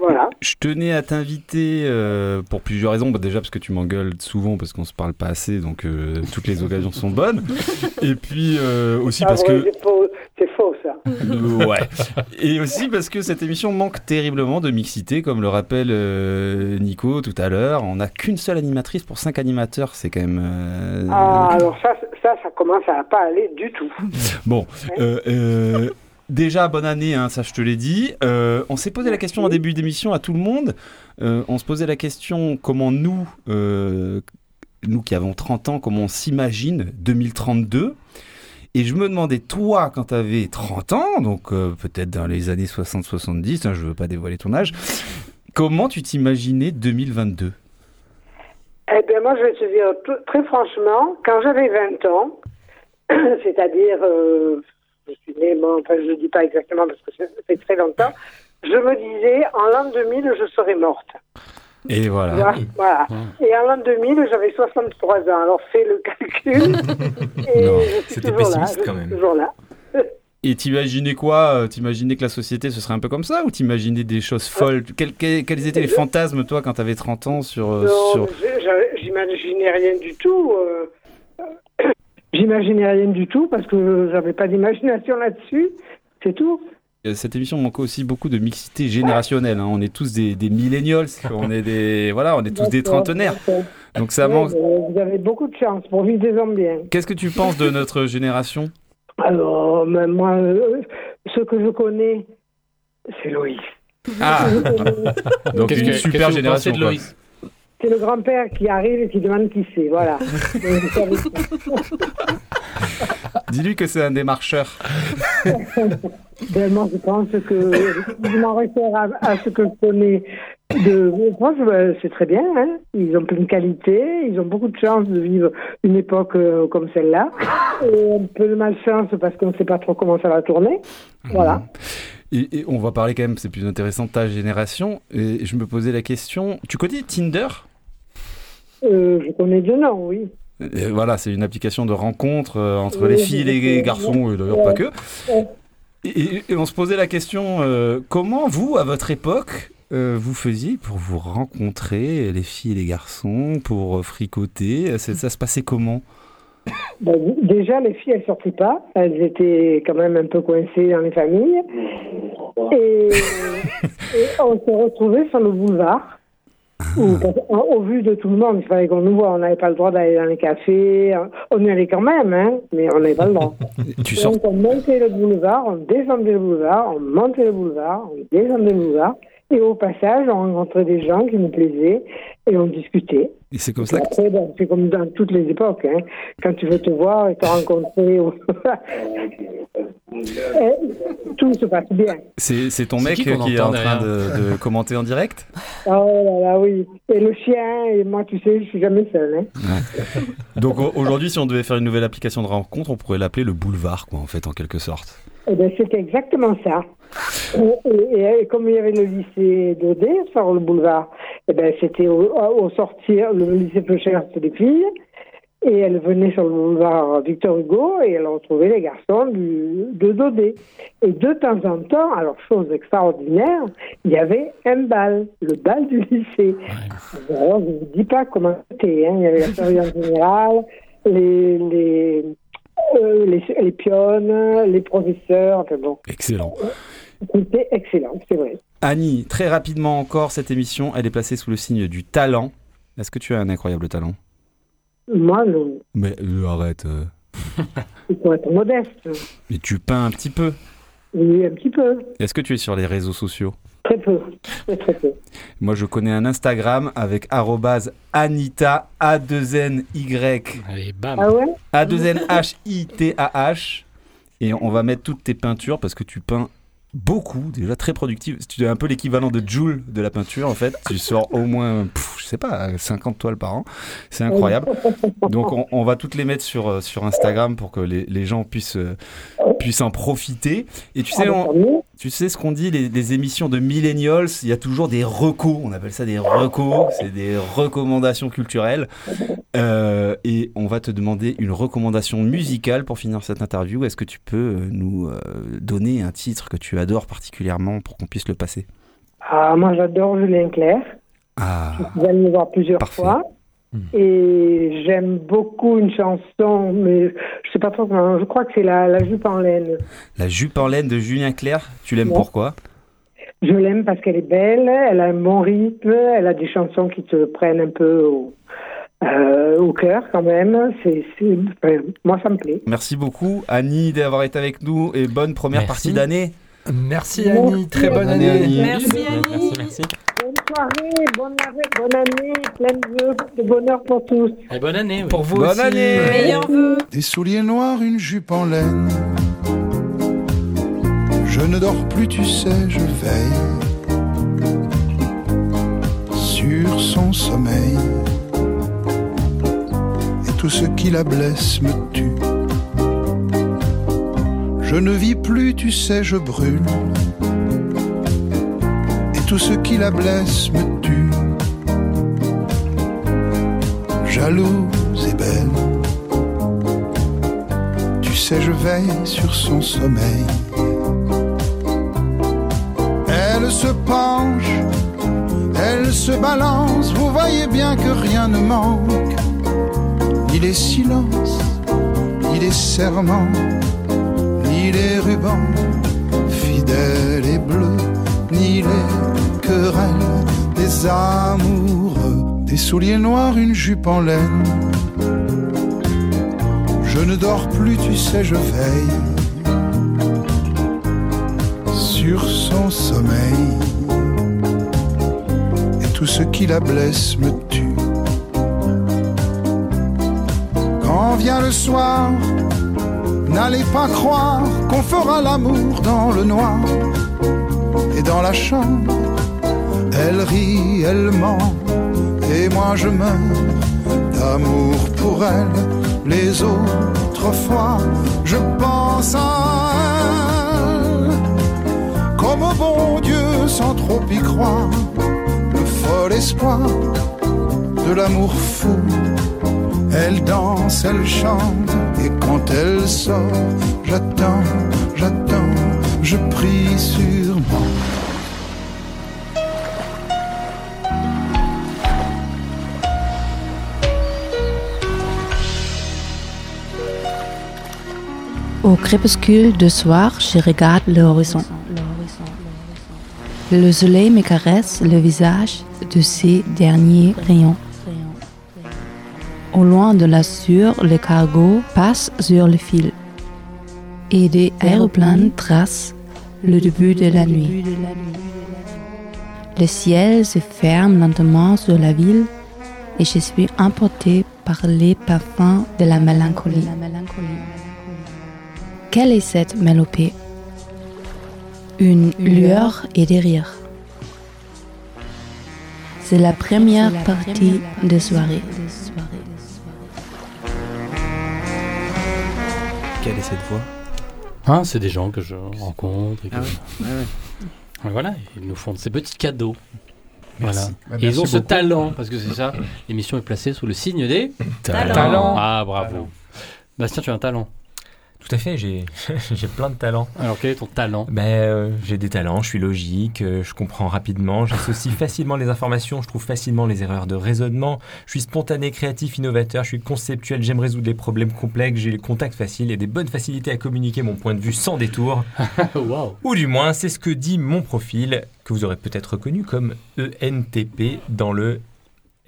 voilà. Je tenais à t'inviter euh, pour plusieurs raisons. Bah, déjà parce que tu m'engueules souvent parce qu'on se parle pas assez, donc euh, toutes les occasions sont bonnes. (laughs) Et puis aussi Ah, parce ouais, que ça. (laughs) Ouais. Et aussi parce que cette émission manque terriblement de mixité, comme le rappelle euh, Nico tout à l'heure. On n'a qu'une seule animatrice pour cinq animateurs, c'est quand même. euh, Ah, alors ça, ça, ça commence à pas aller du tout. (laughs) Bon, euh, déjà bonne année, hein, ça je te l'ai dit. Euh, on s'est posé la question en début d'émission à tout le monde. Euh, on se posait la question comment nous, euh, nous qui avons 30 ans, comment on s'imagine 2032. Et je me demandais, toi, quand tu avais 30 ans, donc euh, peut-être dans les années 60-70, hein, je veux pas dévoiler ton âge, comment tu t'imaginais 2022 Eh bien, moi, je vais te dire très franchement, quand j'avais 20 ans, (clears throat) c'est-à-dire, euh, je suis née, enfin, je ne dis pas exactement parce que ça fait très longtemps, je me disais, en l'an 2000, je serais morte. Et voilà. Voilà. voilà. Et en l'an 2000, j'avais 63 ans. Alors, fais le calcul. (laughs) Et Non, c'était toujours là. pessimiste quand même. toujours là. Et t'imaginais quoi euh, T'imaginais que la société ce serait un peu comme ça ou t'imaginais des choses folles? Quels, quels- quels étaient les fantasmes toi quand t'avais 30 ans sur, euh, Non, sur... j'imaginais rien du tout. euh, (coughs) J'imaginais rien du tout parce que j'avais pas d'imagination là-dessus. C'est tout. Euh, Cette émission manque aussi beaucoup de mixité générationnelle. hein. On est tous des, des millennials, (laughs) on est des voilà, on est tous des trentenaires. Donc ça manque. Vous avez beaucoup de chance pour vivre des hommes bien. Qu'est-ce que tu penses de notre (laughs) génération? Alors, mais moi, euh, ce que je connais, c'est Loïs. Ah (laughs) Donc une que- super génération. de quoi. Loïs? C'est le grand-père qui arrive et qui demande qui c'est. Voilà. Dis-lui que c'est un démarcheur. (laughs) Ben, moi, je pense que je m'en réfère à, à ce que je connais de France, ben, c'est très bien. Hein. Ils ont plein de qualités, ils ont beaucoup de chance de vivre une époque euh, comme celle-là. Et un peu de malchance parce qu'on ne sait pas trop comment ça va tourner. Voilà. Et, et on va parler quand même, c'est plus intéressant ta génération. Et je me posais la question, tu connais Tinder? Euh, je connais deux noms, oui. Et Voilà, c'est une application de rencontre euh, entre les filles et les garçons, et d'ailleurs pas que. Et, on se posait la question, euh, comment vous, à votre époque, euh, vous faisiez pour vous rencontrer, les filles et les garçons, pour euh, fricoter Ça, se passait comment? Ben, déjà, les filles, elles sortaient pas. Elles étaient quand même un peu coincées dans les familles. Et, (laughs) et on s'est retrouvés sur le boulevard. Au, vu de tout le monde, il fallait qu'on nous voit. On n'avait pas le droit d'aller dans les cafés. On y allait quand même, hein, mais on n'avait pas le droit. (laughs) Tu sors Donc on montait le boulevard, on descendait le boulevard, on montait le boulevard, on descendait le boulevard. Et au passage, on rencontrait des gens qui nous plaisaient et on discutait. Et c'est comme ça que... après, bon, c'est comme dans toutes les époques. Hein. Quand tu veux te voir et te rencontrer, (laughs) Eh, tout se passe bien. C'est c'est ton mec qui est en train de, de commenter en direct? (laughs) Oh là là, oui. Et le chien, et moi, tu sais, je suis jamais seule. Hein. (laughs) Donc au- aujourd'hui, si on devait faire une nouvelle application de rencontre, on pourrait l'appeler le boulevard, quoi, en fait, en quelque sorte. Eh ben, c'était exactement ça. Et, et- et comme il y avait le lycée d'Odé sur le boulevard, eh ben, c'était au, au sortir, le lycée peu cher, c'était les filles. Et elle venait sur le boulevard Victor Hugo et elle retrouvait les garçons du, de Dodé. Et de temps en temps, alors chose extraordinaire, il y avait un bal, le bal du lycée. Alors, je ne vous dis pas comment c'était. Hein. Il y avait la surveillance générale, les, les, euh, les, les pionnes, les professeurs. Enfin bon, Excellent. c'était excellent, c'est vrai. Annie, très rapidement encore, cette émission, elle est placée sous le signe du talent. Est-ce que tu as un incroyable talent? Moi, non. Mais euh, arrête. euh. (laughs) Il faut être modeste. Mais tu peins un petit peu. Oui, un petit peu. Est-ce que tu es sur les réseaux sociaux? Très peu. Très, très peu. Moi, je connais un Instagram avec arrobase Anita A2NY. Allez, bam. Ah ouais? A2NHITAH. Et on va mettre toutes tes peintures parce que tu peins beaucoup, déjà très productive. Tu es un peu l'équivalent de Joule de la peinture en fait. Tu sors au moins, pff, je sais pas, 50 toiles par an. C'est incroyable. Donc on, on va toutes les mettre sur, euh, sur Instagram pour que les, les gens puissent, euh, puissent en profiter. Et tu sais, Ah, bah, on-. Tu sais ce qu'on dit, les, les émissions de millennials, il y a toujours des recos, on appelle ça des recos, c'est des recommandations culturelles. Euh, et on va te demander une recommandation musicale pour finir cette interview. Est-ce que tu peux euh, nous euh, donner un titre que tu adores particulièrement pour qu'on puisse le passer? Ah, moi, j'adore Julien Clerc. Ah, Je allée le voir plusieurs Parfait. fois. Et j'aime beaucoup une chanson, mais je sais pas trop comment. Je crois que c'est la, la jupe en laine. la jupe en laine de Julien Clerc, tu l'aimes Ouais. pourquoi? Je l'aime parce qu'elle est belle, elle a un bon rythme, elle a des chansons qui te prennent un peu au, euh, au cœur quand même. C'est, moi, ça me plaît. Merci beaucoup Annie d'avoir été avec nous et bonne première Merci. partie d'année. Merci Annie, très bonne Bonne année, année. Annie. Merci Annie. Merci, merci. Bonne soirée, bonne, année- bonne année, plein de vœux, de bonheur pour tous. Et bonne année. oui. Pour vous Bonne aussi. année. Meilleurs vœux. Des souliers noirs, une jupe en laine. Je ne dors plus, tu sais, je veille sur son sommeil. Et tout ce qui la blesse me tue. Je ne vis plus, tu sais, je brûle. Tout ce qui la blesse me tue. Jalouse et belle. Tu sais, je veille sur son sommeil. Elle se penche, elle se balance. Vous voyez bien que rien ne manque. Ni les silences, ni les serments, ni les rubans fidèles et bleus, ni les des amoureux. Des souliers noirs, une jupe en laine. Je ne dors plus, tu sais, je veille sur son sommeil. Et tout ce qui la blesse me tue. Quand vient le soir, n'allez pas croire qu'on fera l'amour dans le noir. Et dans la chambre, elle rit, elle ment, et moi je meurs d'amour pour elle. Les autres fois, je pense à elle, comme au bon Dieu sans trop y croire, le fol espoir de l'amour fou. Elle danse, elle chante, et quand elle sort, j'attends, j'attends, je prie sûrement. Au crépuscule de soir, je regarde l'horizon. Le soleil me caresse le visage de ses derniers rayons. Au loin de l'azur, le cargo passe sur le fil. Et des aéroplanes tracent le début de la nuit. Le ciel se ferme lentement sur la ville et je suis emporté par les parfums de la mélancolie. Quelle est cette mélopée Une lueur et des rires. C'est la première partie de soirée. Quelle est cette voix? Hein, c'est des gens que je rencontre. Et, que- Ah ouais, ouais, ouais. Et voilà, ils nous font de ces petits cadeaux. Merci. Bah, Et ils ont ce beaucoup. talent, parce que c'est ça, l'émission est placée sous le signe des Talents. Talents. Ah, bravo. Bastien, tu as un talent. Tout à fait, (laughs) j'ai plein de talents. Alors quel est ton talent? Ben, euh, J'ai des talents, je suis logique, euh, je comprends rapidement, j'associe (laughs) facilement les informations, je trouve facilement les erreurs de raisonnement, je suis spontané, créatif, innovateur, je suis conceptuel, j'aime résoudre les problèmes complexes, j'ai les contacts faciles et des bonnes facilités à communiquer mon point de vue sans détour. (laughs) Ou du moins, c'est ce que dit mon profil, que vous aurez peut-être reconnu comme ENTP dans le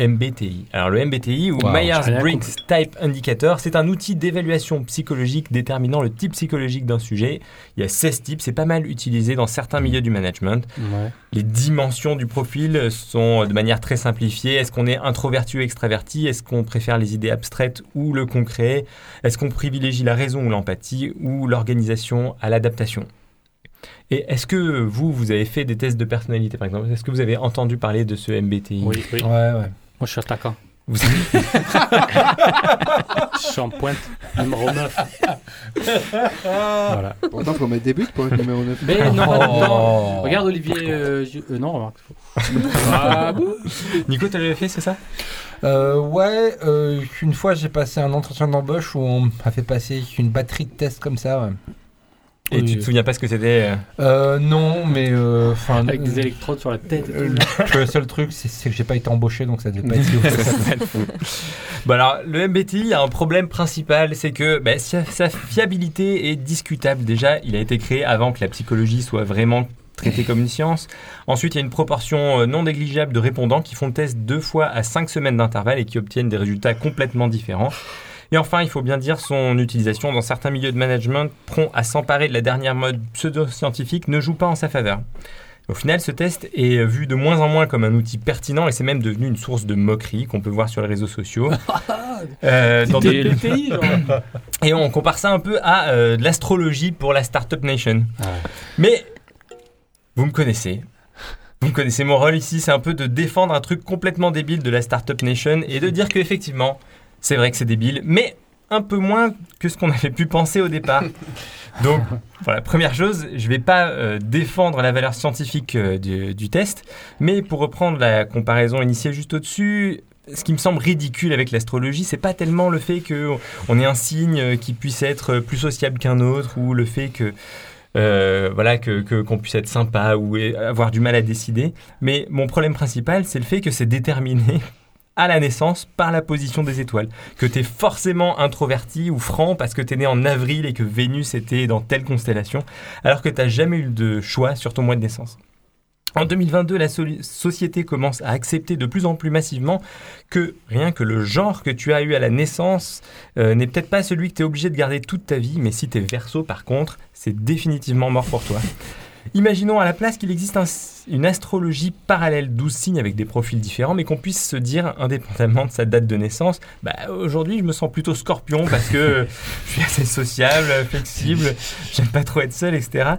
MBTI. Alors le MBTI ou Wow, Myers-Briggs Type Indicator, c'est un outil d'évaluation psychologique déterminant le type psychologique d'un sujet. Il y a 16 types, c'est pas mal utilisé dans certains milieux du management. Ouais. Les dimensions du profil sont de manière très simplifiée. Est-ce qu'on est introverti ou extraverti? Est-ce qu'on préfère les idées abstraites ou le concret? Est-ce qu'on privilégie la raison ou l'empathie ou l'organisation à l'adaptation? Et est-ce que vous, vous avez fait des tests de personnalité, par exemple? Est-ce que vous avez entendu parler de ce MBTI Oui, oui. Ouais, ouais. Moi, je suis attaquant. Vous (laughs) Je suis en pointe, numéro 9. voilà. Pourtant, faut mettre des buts pour être numéro 9. Mais non, pas Oh. dedans. Regarde Olivier. euh, euh, non, remarque. Ah, (laughs) Nico, tu l'avais fait, c'est ça? Euh, ouais, euh, une fois j'ai passé un entretien d'embauche où on m'a fait passer une batterie de tests comme ça. ouais. Et tu te souviens pas ce que c'était euh Euh, non, mais euh, enfin. Avec des électrodes sur la tête. euh, le seul truc, c'est que j'ai pas été embauché, donc ça devait pas être (laughs) si. Bon alors, le MBTI a un problème principal, c'est que bah, sa, sa fiabilité est discutable. Déjà, il a été créé avant que la psychologie soit vraiment traitée comme une science. Ensuite, il y a une proportion euh, non négligeable de répondants qui font le test deux fois à cinq semaines d'intervalle et qui obtiennent des résultats complètement différents. Et enfin, il faut bien dire, son utilisation dans certains milieux de management prompt à s'emparer de la dernière mode pseudo-scientifique ne joue pas en sa faveur. Au final, ce test est vu de moins en moins comme un outil pertinent et c'est même devenu une source de moquerie qu'on peut voir sur les réseaux sociaux. (laughs) Euh, dans le pays, genre. (laughs) Et on compare ça un peu à euh, de l'astrologie pour la Startup Nation. Mais vous me connaissez. Vous me connaissez mon rôle ici, c'est un peu de défendre un truc complètement débile de la Startup Nation et de dire qu'effectivement, c'est vrai que c'est débile, mais un peu moins que ce qu'on avait pu penser au départ. (laughs) Donc, voilà, première chose, je vais pas euh, défendre la valeur scientifique euh, du, du test, mais pour reprendre la comparaison initiée juste au-dessus, ce qui me semble ridicule avec l'astrologie, c'est pas tellement le fait que on ait un signe euh, qui puisse être plus sociable qu'un autre ou le fait que euh, voilà que qu'on puisse être sympa ou avoir du mal à décider. Mais mon problème principal, c'est le fait que c'est déterminé à la naissance par la position des étoiles. Que tu es forcément introverti ou franc parce que tu es né en avril et que Vénus était dans telle constellation, alors que tu n'as jamais eu de choix sur ton mois de naissance. En 2022, la société commence à accepter de plus en plus massivement que rien que le genre que tu as eu à la naissance euh, n'est peut-être pas celui que tu es obligé de garder toute ta vie, mais si tu es verso par contre, c'est définitivement mort pour toi. Imaginons à la place qu'il existe un- une astrologie parallèle, 12 signes avec des profils différents, mais qu'on puisse se dire, indépendamment de sa date de naissance, bah, aujourd'hui je me sens plutôt scorpion parce que (laughs) je suis assez sociable, flexible, j'aime pas trop être seul, etc.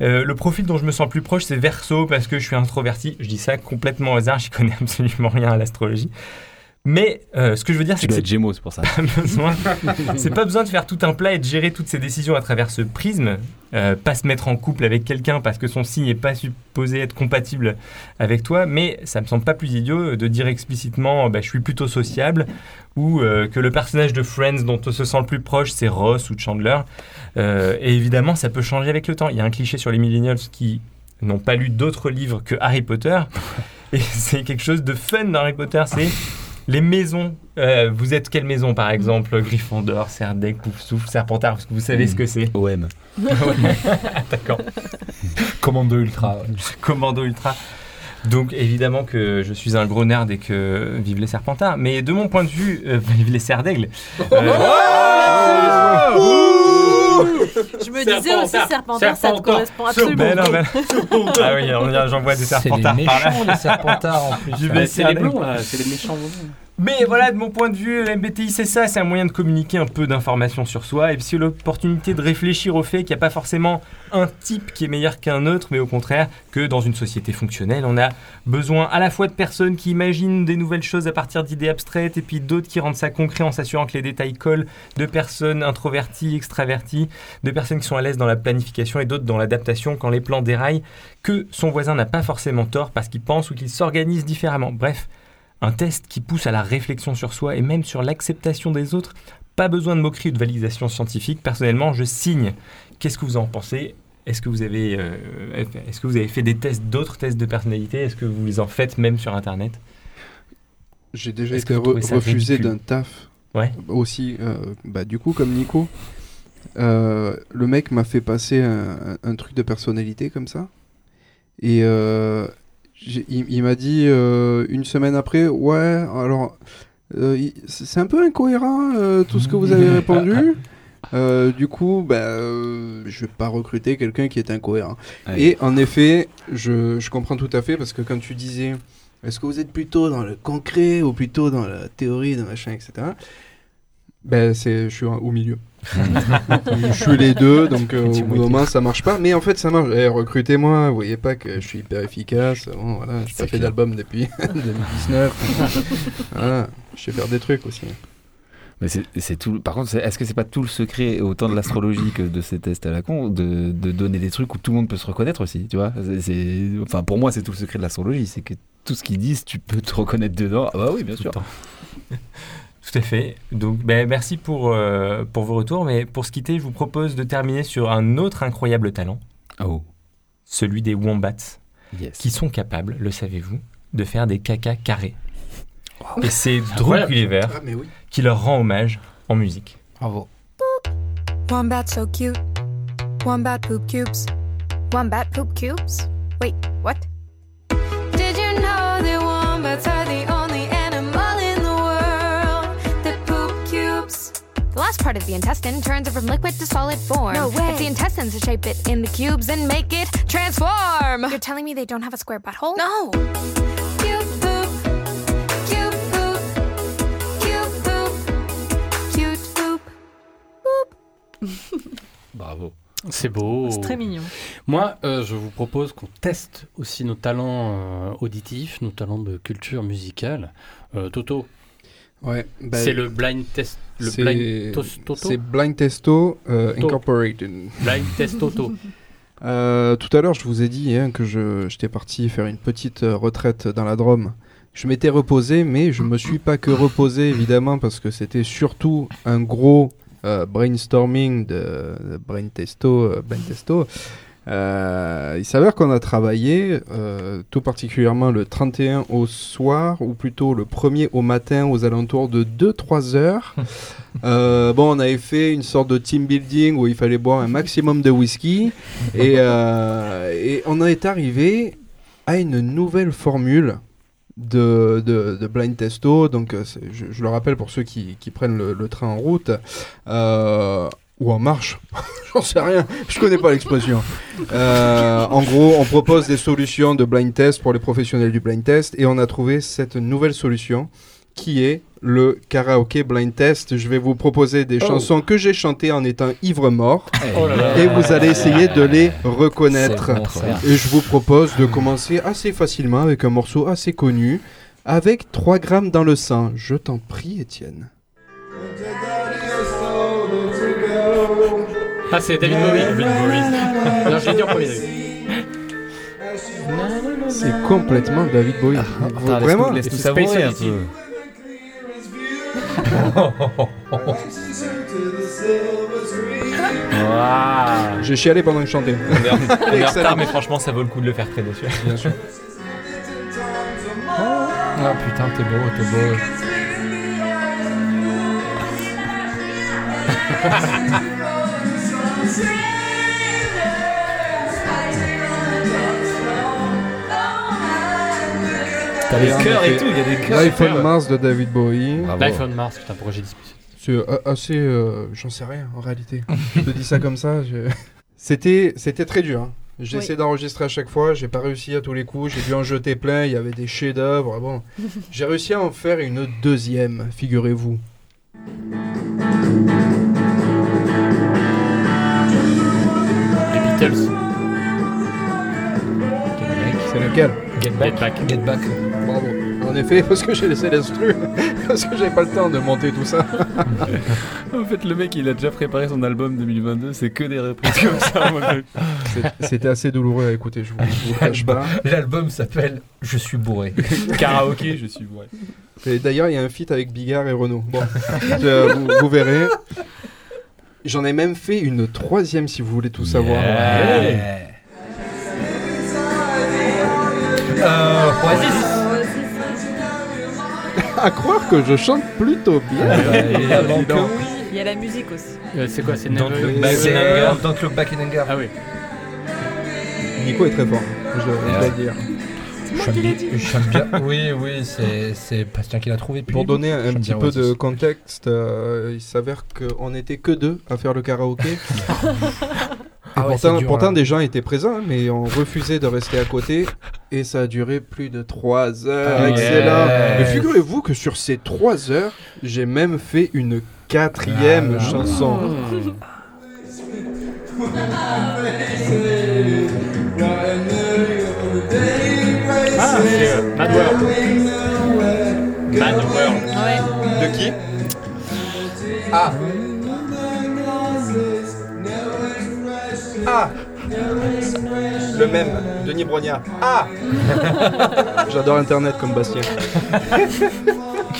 Euh, le profil dont je me sens plus proche, c'est verso parce que je suis introverti. Je dis ça complètement au hasard, j'y connais (laughs) absolument rien à l'astrologie. Mais euh, ce que je veux dire, c'est que c'est Gémeaux, c'est pour ça. (laughs) pas besoin. c'est pas besoin de faire tout un plat et de gérer toutes ces décisions à travers ce prisme. Euh, pas se mettre en couple avec quelqu'un parce que son signe n'est pas supposé être compatible avec toi, mais ça me semble pas plus idiot de dire explicitement bah, je suis plutôt sociable ou euh, que le personnage de Friends dont on se sent le plus proche c'est Ross ou Chandler. Et évidemment, ça peut changer avec le temps. Il y a un cliché sur les millennials qui n'ont pas lu d'autres livres que Harry Potter. Et (laughs) c'est quelque chose de fun dans Harry Potter, c'est les maisons. Euh, vous êtes quelle maison par exemple? Gryffondor, Serdaigle, Poufsouffle, Serpentard, parce que vous savez ce que c'est. OM. (laughs) D'accord. Commando Ultra. Commando Ultra. Donc évidemment que je suis un gros nerd et que vive les Serpentards. Mais de mon point de vue, euh, (laughs) vive les Serdaigles. Euh, Je me disais aussi Serpentard, ça te correspond absolument. Non, (laughs) ah oui, j'en vois des C'est les Serpentards par là. méchants, les Serpentards, en (laughs) plus. Les c'est les blonds, là, c'est les méchants blonds. Mais voilà, de mon point de vue, MBTI, c'est ça, c'est un moyen de communiquer un peu d'informations sur soi, et puis c'est l'opportunité de réfléchir au fait qu'il n'y a pas forcément un type qui est meilleur qu'un autre, mais au contraire, que dans une société fonctionnelle, on a besoin à la fois de personnes qui imaginent des nouvelles choses à partir d'idées abstraites, et puis d'autres qui rendent ça concret en s'assurant que les détails collent, de personnes introverties, extraverties, de personnes qui sont à l'aise dans la planification et d'autres dans l'adaptation quand les plans déraillent, que son voisin n'a pas forcément tort parce qu'il pense ou qu'il s'organise différemment. Bref, un test qui pousse à la réflexion sur soi et même sur l'acceptation des autres. Pas besoin de moquerie ou de validation scientifique. Personnellement, je signe. Qu'est-ce que vous en pensez? Est-ce que vous avez, euh, est-ce que vous avez fait des tests, d'autres tests de personnalité? Est-ce que vous les en faites même sur Internet? J'ai déjà Est-ce été re- refusé d'un taf. Ouais. Aussi, euh, bah, du coup, comme Nico, euh, le mec m'a fait passer un, un truc de personnalité comme ça. Et il, il m'a dit euh, une semaine après, ouais, alors, euh, c'est un peu incohérent euh, tout ce que vous avez répondu. (laughs) Du coup, bah, je vais pas recruter quelqu'un qui est incohérent. Et en effet, je, je comprends tout à fait parce que quand tu disais, est-ce que vous êtes plutôt dans le concret ou plutôt dans la théorie, dans machin, etc. Ben, c'est, je suis au milieu. Je suis les deux, donc euh, au bout d'un moment ça marche pas. Mais en fait, ça marche. Eh, recrutez-moi, vous voyez pas que je suis hyper efficace. Bon, voilà, j'ai pas fait d'album depuis (laughs) 2019. (laughs) voilà, je sais faire des trucs aussi. Mais c'est tout. Par contre, est-ce que c'est pas tout le secret autant de l'astrologie que de ces tests à la con de, de donner des trucs où tout le monde peut se reconnaître aussi, tu vois? C'est- Enfin, pour moi, c'est tout le secret de l'astrologie, c'est que tout ce qu'ils disent, tu peux te reconnaître dedans. Ah bah oui, bien sûr. (laughs) Tout à fait. Donc, ben, merci pour, euh, pour vos retours. Mais pour se quitter, je vous propose de terminer sur un autre incroyable talent. Oh. Celui des wombats. Yes. Qui sont capables, le savez-vous, de faire des cacas carrés. Et c'est Drew. Gulliver Ah, mais oui. qui leur rend hommage en musique. Bravo. Wombat so cute. Wombat poop cubes. Wombat poop cubes? Wait, what? Did you know The last part of the intestine turns it from liquid to solid form. No way. It's the intestines that shape it in the cubes and make it transform. You're telling me they don't have a square butthole? No. Cube poop. Cube poop. Cube poop. Cute poop. (laughs) Bravo. C'est beau. C'est très mignon. Moi, euh, je vous propose qu'on teste aussi nos talents euh, auditifs, nos talents de culture musicale. Euh, Toto. Ouais, bah, c'est le blind test. Le c'est- blind tos- Toto. C'est Blind Testo euh, To- Incorporated. Blind Test Toto. (laughs) Euh, tout à l'heure, je vous ai dit hein, que je- j'étais parti faire une petite euh, retraite dans la Drôme. Je m'étais reposé, mais je me suis pas que reposé, évidemment, parce que c'était surtout un gros euh, brainstorming de, de Brain Testo. euh, Blind Testo. Euh, il s'avère qu'on a travaillé, euh, tout particulièrement le 31 au soir, ou plutôt le 1er au matin, aux alentours de 2-3 heures. (laughs) Euh, bon, on avait fait une sorte de team building où il fallait boire un maximum de whisky. Et, et on est arrivé à une nouvelle formule de, de, de Blind Testo. Donc, je, je le rappelle pour ceux qui, qui prennent le, le train en route. Euh, ou en marche. (laughs) J'en sais rien, je connais pas l'expression. Euh, en gros, on propose des solutions de blind test pour les professionnels du blind test et on a trouvé cette nouvelle solution qui est le karaoké blind test. Je vais vous proposer des Oh. chansons que j'ai chantées en étant ivre mort Oh là là. et vous allez essayer de les reconnaître. Et je vous propose de commencer assez facilement avec un morceau assez connu avec 3 grammes dans le sang. Je t'en prie, Étienne. Ah, c'est David Bowie. David Bowie. non, je l'ai dit en premier. David. C'est complètement David Bowie. Laisse-nous- Vraiment laisse-nous savourer un peu. J'ai chialé pendant que je chantais. On est en- retard, (laughs) mais franchement, ça vaut le coup de le faire très dessus. Bien sûr. Ah putain, t'es beau, t'es beau. (laughs) T'as des chœurs et tout, il y a des chœurs. Life on Mars de David Bowie. Life on Mars, putain, pourquoi j'ai dit C'est euh, assez. euh, J'en sais rien en réalité. je te dis ça comme ça. je- (laughs) C'était c'était très dur. hein. J'ai Oui. essayé d'enregistrer à chaque fois, j'ai pas réussi à tous les coups, j'ai dû en jeter plein, il y avait des chefs-d'œuvre. Bon, (laughs) j'ai réussi à en faire une deuxième, figurez-vous. Beatles. C'est lequel? Get Back. Get back. Bravo. En effet, parce que j'ai laissé l'instru, (laughs) parce que j'avais pas le temps de monter tout ça. (laughs) En fait, le mec, il a déjà préparé son album 2022, c'est que des reprises comme ça. C'était assez douloureux à écouter, je vous, je vous le cache pas. L'album s'appelle Je suis bourré. (laughs) Karaoké, je suis. Et d'ailleurs, il y a un feat avec Bigard et Renault. Bon, je- vous, vous verrez. J'en ai même fait une troisième si vous voulez tout savoir. Yeah. Euh, Oasis. (laughs) à croire que je chante plutôt bien. évidemment Dis donc. Il y a la musique aussi. Euh, C'est quoi C'est Don't look back C'est in euh, anger. Don't Look Back in Anger. Ah oui. Nico est très fort, je, je dois le (laughs) Oui, oui, c'est c'est Bastien qui l'a trouvé. Pour donner un petit peu de contexte, euh, il s'avère qu'on n'était que deux à faire le karaoké. Et (laughs) Ah ouais, pourtant, c'est dur, pourtant hein. des gens étaient présents, mais on refusait de rester à côté. Et ça a duré plus de trois heures. Ah Excellent. Mais figurez-vous que sur ces trois heures, j'ai même fait une quatrième Ah, chanson. Ah, (laughs) World. Mad World. Ouais. De qui Ah. Ah Le même, Denis Brognard. Ah (laughs) J'adore Internet comme Bastien. (laughs)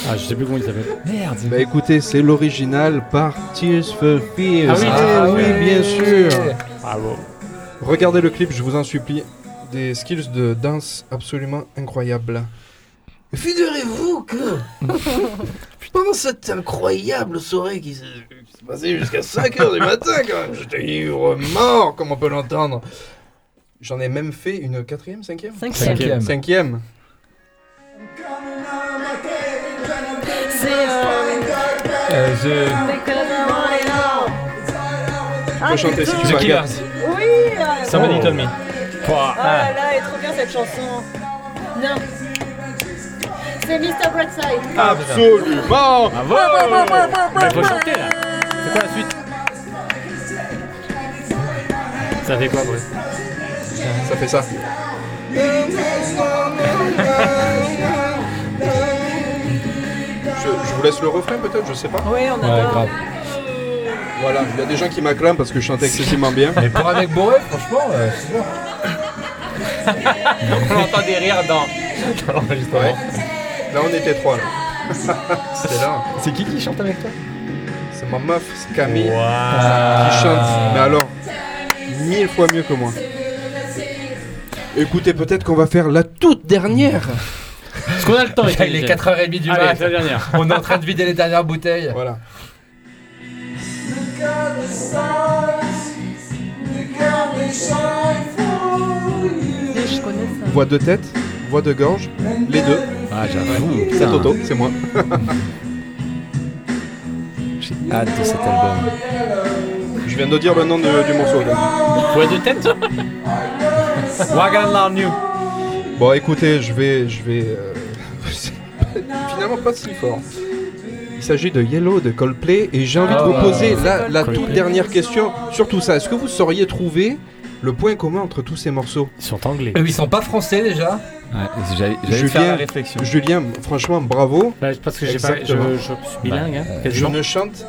Ah, je sais plus comment il s'appelle. Merde. Bah écoutez, c'est l'original par Tears for Fears. Ah oui, Ah oui, bien sûr. Bravo. Regardez le clip, je vous en supplie. Des skills de danse absolument incroyables. Figurez-vous que (laughs) pendant cette incroyable soirée qui s'est qui s'est passée jusqu'à 5h du matin quand même, j'étais ivre mort comme on peut l'entendre. J'en ai même fait une quatrième, cinquième Cinquième. Cinquième. Cinquième. C'est. Euh... Euh, The- Ah, Faut chanter si tu The veux. Killers. Oui Somebody told me. Ah là là, elle est trop bien cette chanson. Non. C'est Mr. Brightside. Ah. Absolument Bravo Mais faut chanter là. C'est quoi la suite Ça fait quoi, Bruce Ça fait ça. (laughs) Je, je vous laisse le refrain peut-être, je sais pas. Oui, on Ouais, adore. grave. Voilà, il y a des gens qui m'acclament parce que je chante excessivement bien. Mais pour un mec bourré, franchement, euh, c'est bon. On entend des rires dans, dans l'enregistrement. Ouais. Là, on était trois. Là. (laughs) C'était là. C'est qui qui chante avec toi? C'est ma meuf, c'est Camille, qui chante. Mais alors, mille fois mieux que moi. Écoutez, peut-être qu'on va faire la toute dernière. Est-ce qu'on a le temps (laughs) Il est 4h30 du Allez, mat. c'est la dernière. On est en train de vider les dernières bouteilles. Voilà. Je connais ça. Voix de tête, voix de gorge, les deux. Ah, j'avoue. C'est Toto, c'est moi. (laughs) J'ai hâte de cet album. viens de dire le nom de- du morceau. là. Poids de tête (laughs) Wagon Larnu. Bon, écoutez, je vais. Je vais euh, (laughs) c'est Finalement, pas si fort. Il s'agit de Yellow de Coldplay et j'ai envie Ah de vous bah, poser la, la toute dernière question sur tout ça. Est-ce que vous sauriez trouver le point commun entre tous ces morceaux Ils sont anglais. Euh, ils sont pas français déjà J'allais j'allais faire la réflexion. Julien, franchement, bravo. Bah, parce que j'ai pas, je, Exactement. je suis bilingue, hein, Je quasiment. ne chante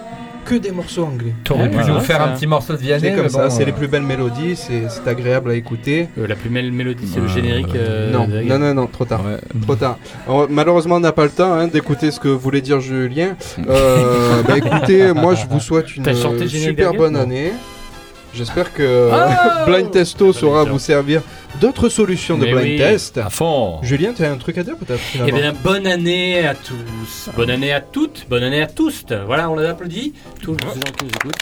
que des morceaux anglais. T'aurais pu voilà, nous faire ça. un petit morceau de Vianney. C'est comme ça, bon, c'est euh, les plus belles mélodies, c'est c'est agréable à écouter. Euh, la plus belle mélodie, c'est le générique. euh, non, non, non, non, trop tard. Trop tard. Alors, malheureusement, on n'a pas le temps hein, d'écouter ce que voulait dire Julien. (laughs) Euh, bah, écoutez, moi je vous souhaite une euh, super bonne année. J'espère que Oh (laughs) Blind Testo saura vous servir d'autres solutions de Mais blind oui. test. À fond. Julien, tu as un truc à dire peut-être Eh bien, bonne année à tous. Bonne année à toutes. Bonne année à tous. Voilà, on les applaudit. Tous les gens qui nous écoutent.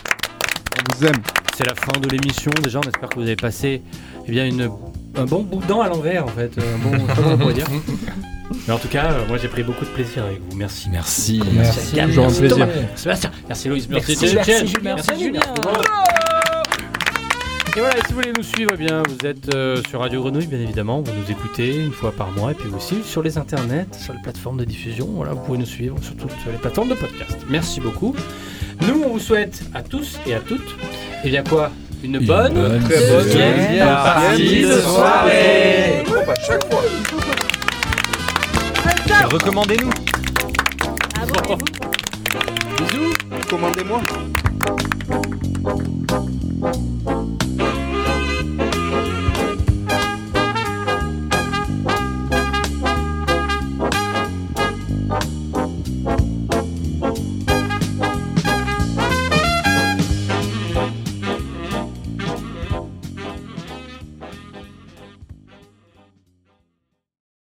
On vous aime. C'est la fin de l'émission. Déjà, on espère que vous avez passé eh bien, une, un bon bout de dent à l'envers, en fait. Un bon, comment on pourrait dire. (laughs) Mais en tout cas, euh, moi j'ai pris beaucoup de plaisir avec vous. Merci. Merci. Merci. Toujours un Merci plaisir. Thomas. Sébastien. Merci Loïs. Merci, Merci, merci, Julien. Merci Merci, Julien. Et voilà, et si vous voulez nous suivre, eh bien, vous êtes euh, sur Radio Grenouille, bien évidemment. Vous nous écoutez une fois par mois, et puis aussi sur les internets, sur les plateformes de diffusion. Voilà, vous pouvez nous suivre sur toutes les plateformes de podcast. Merci beaucoup. Nous, on vous souhaite à tous et à toutes, eh bien quoi? Une bonne, bonne Très bonne partie de soirée. Oh, bah, chaque fois? Et recommandez-nous. Abonnez-vous. Bisous. Commandez-moi.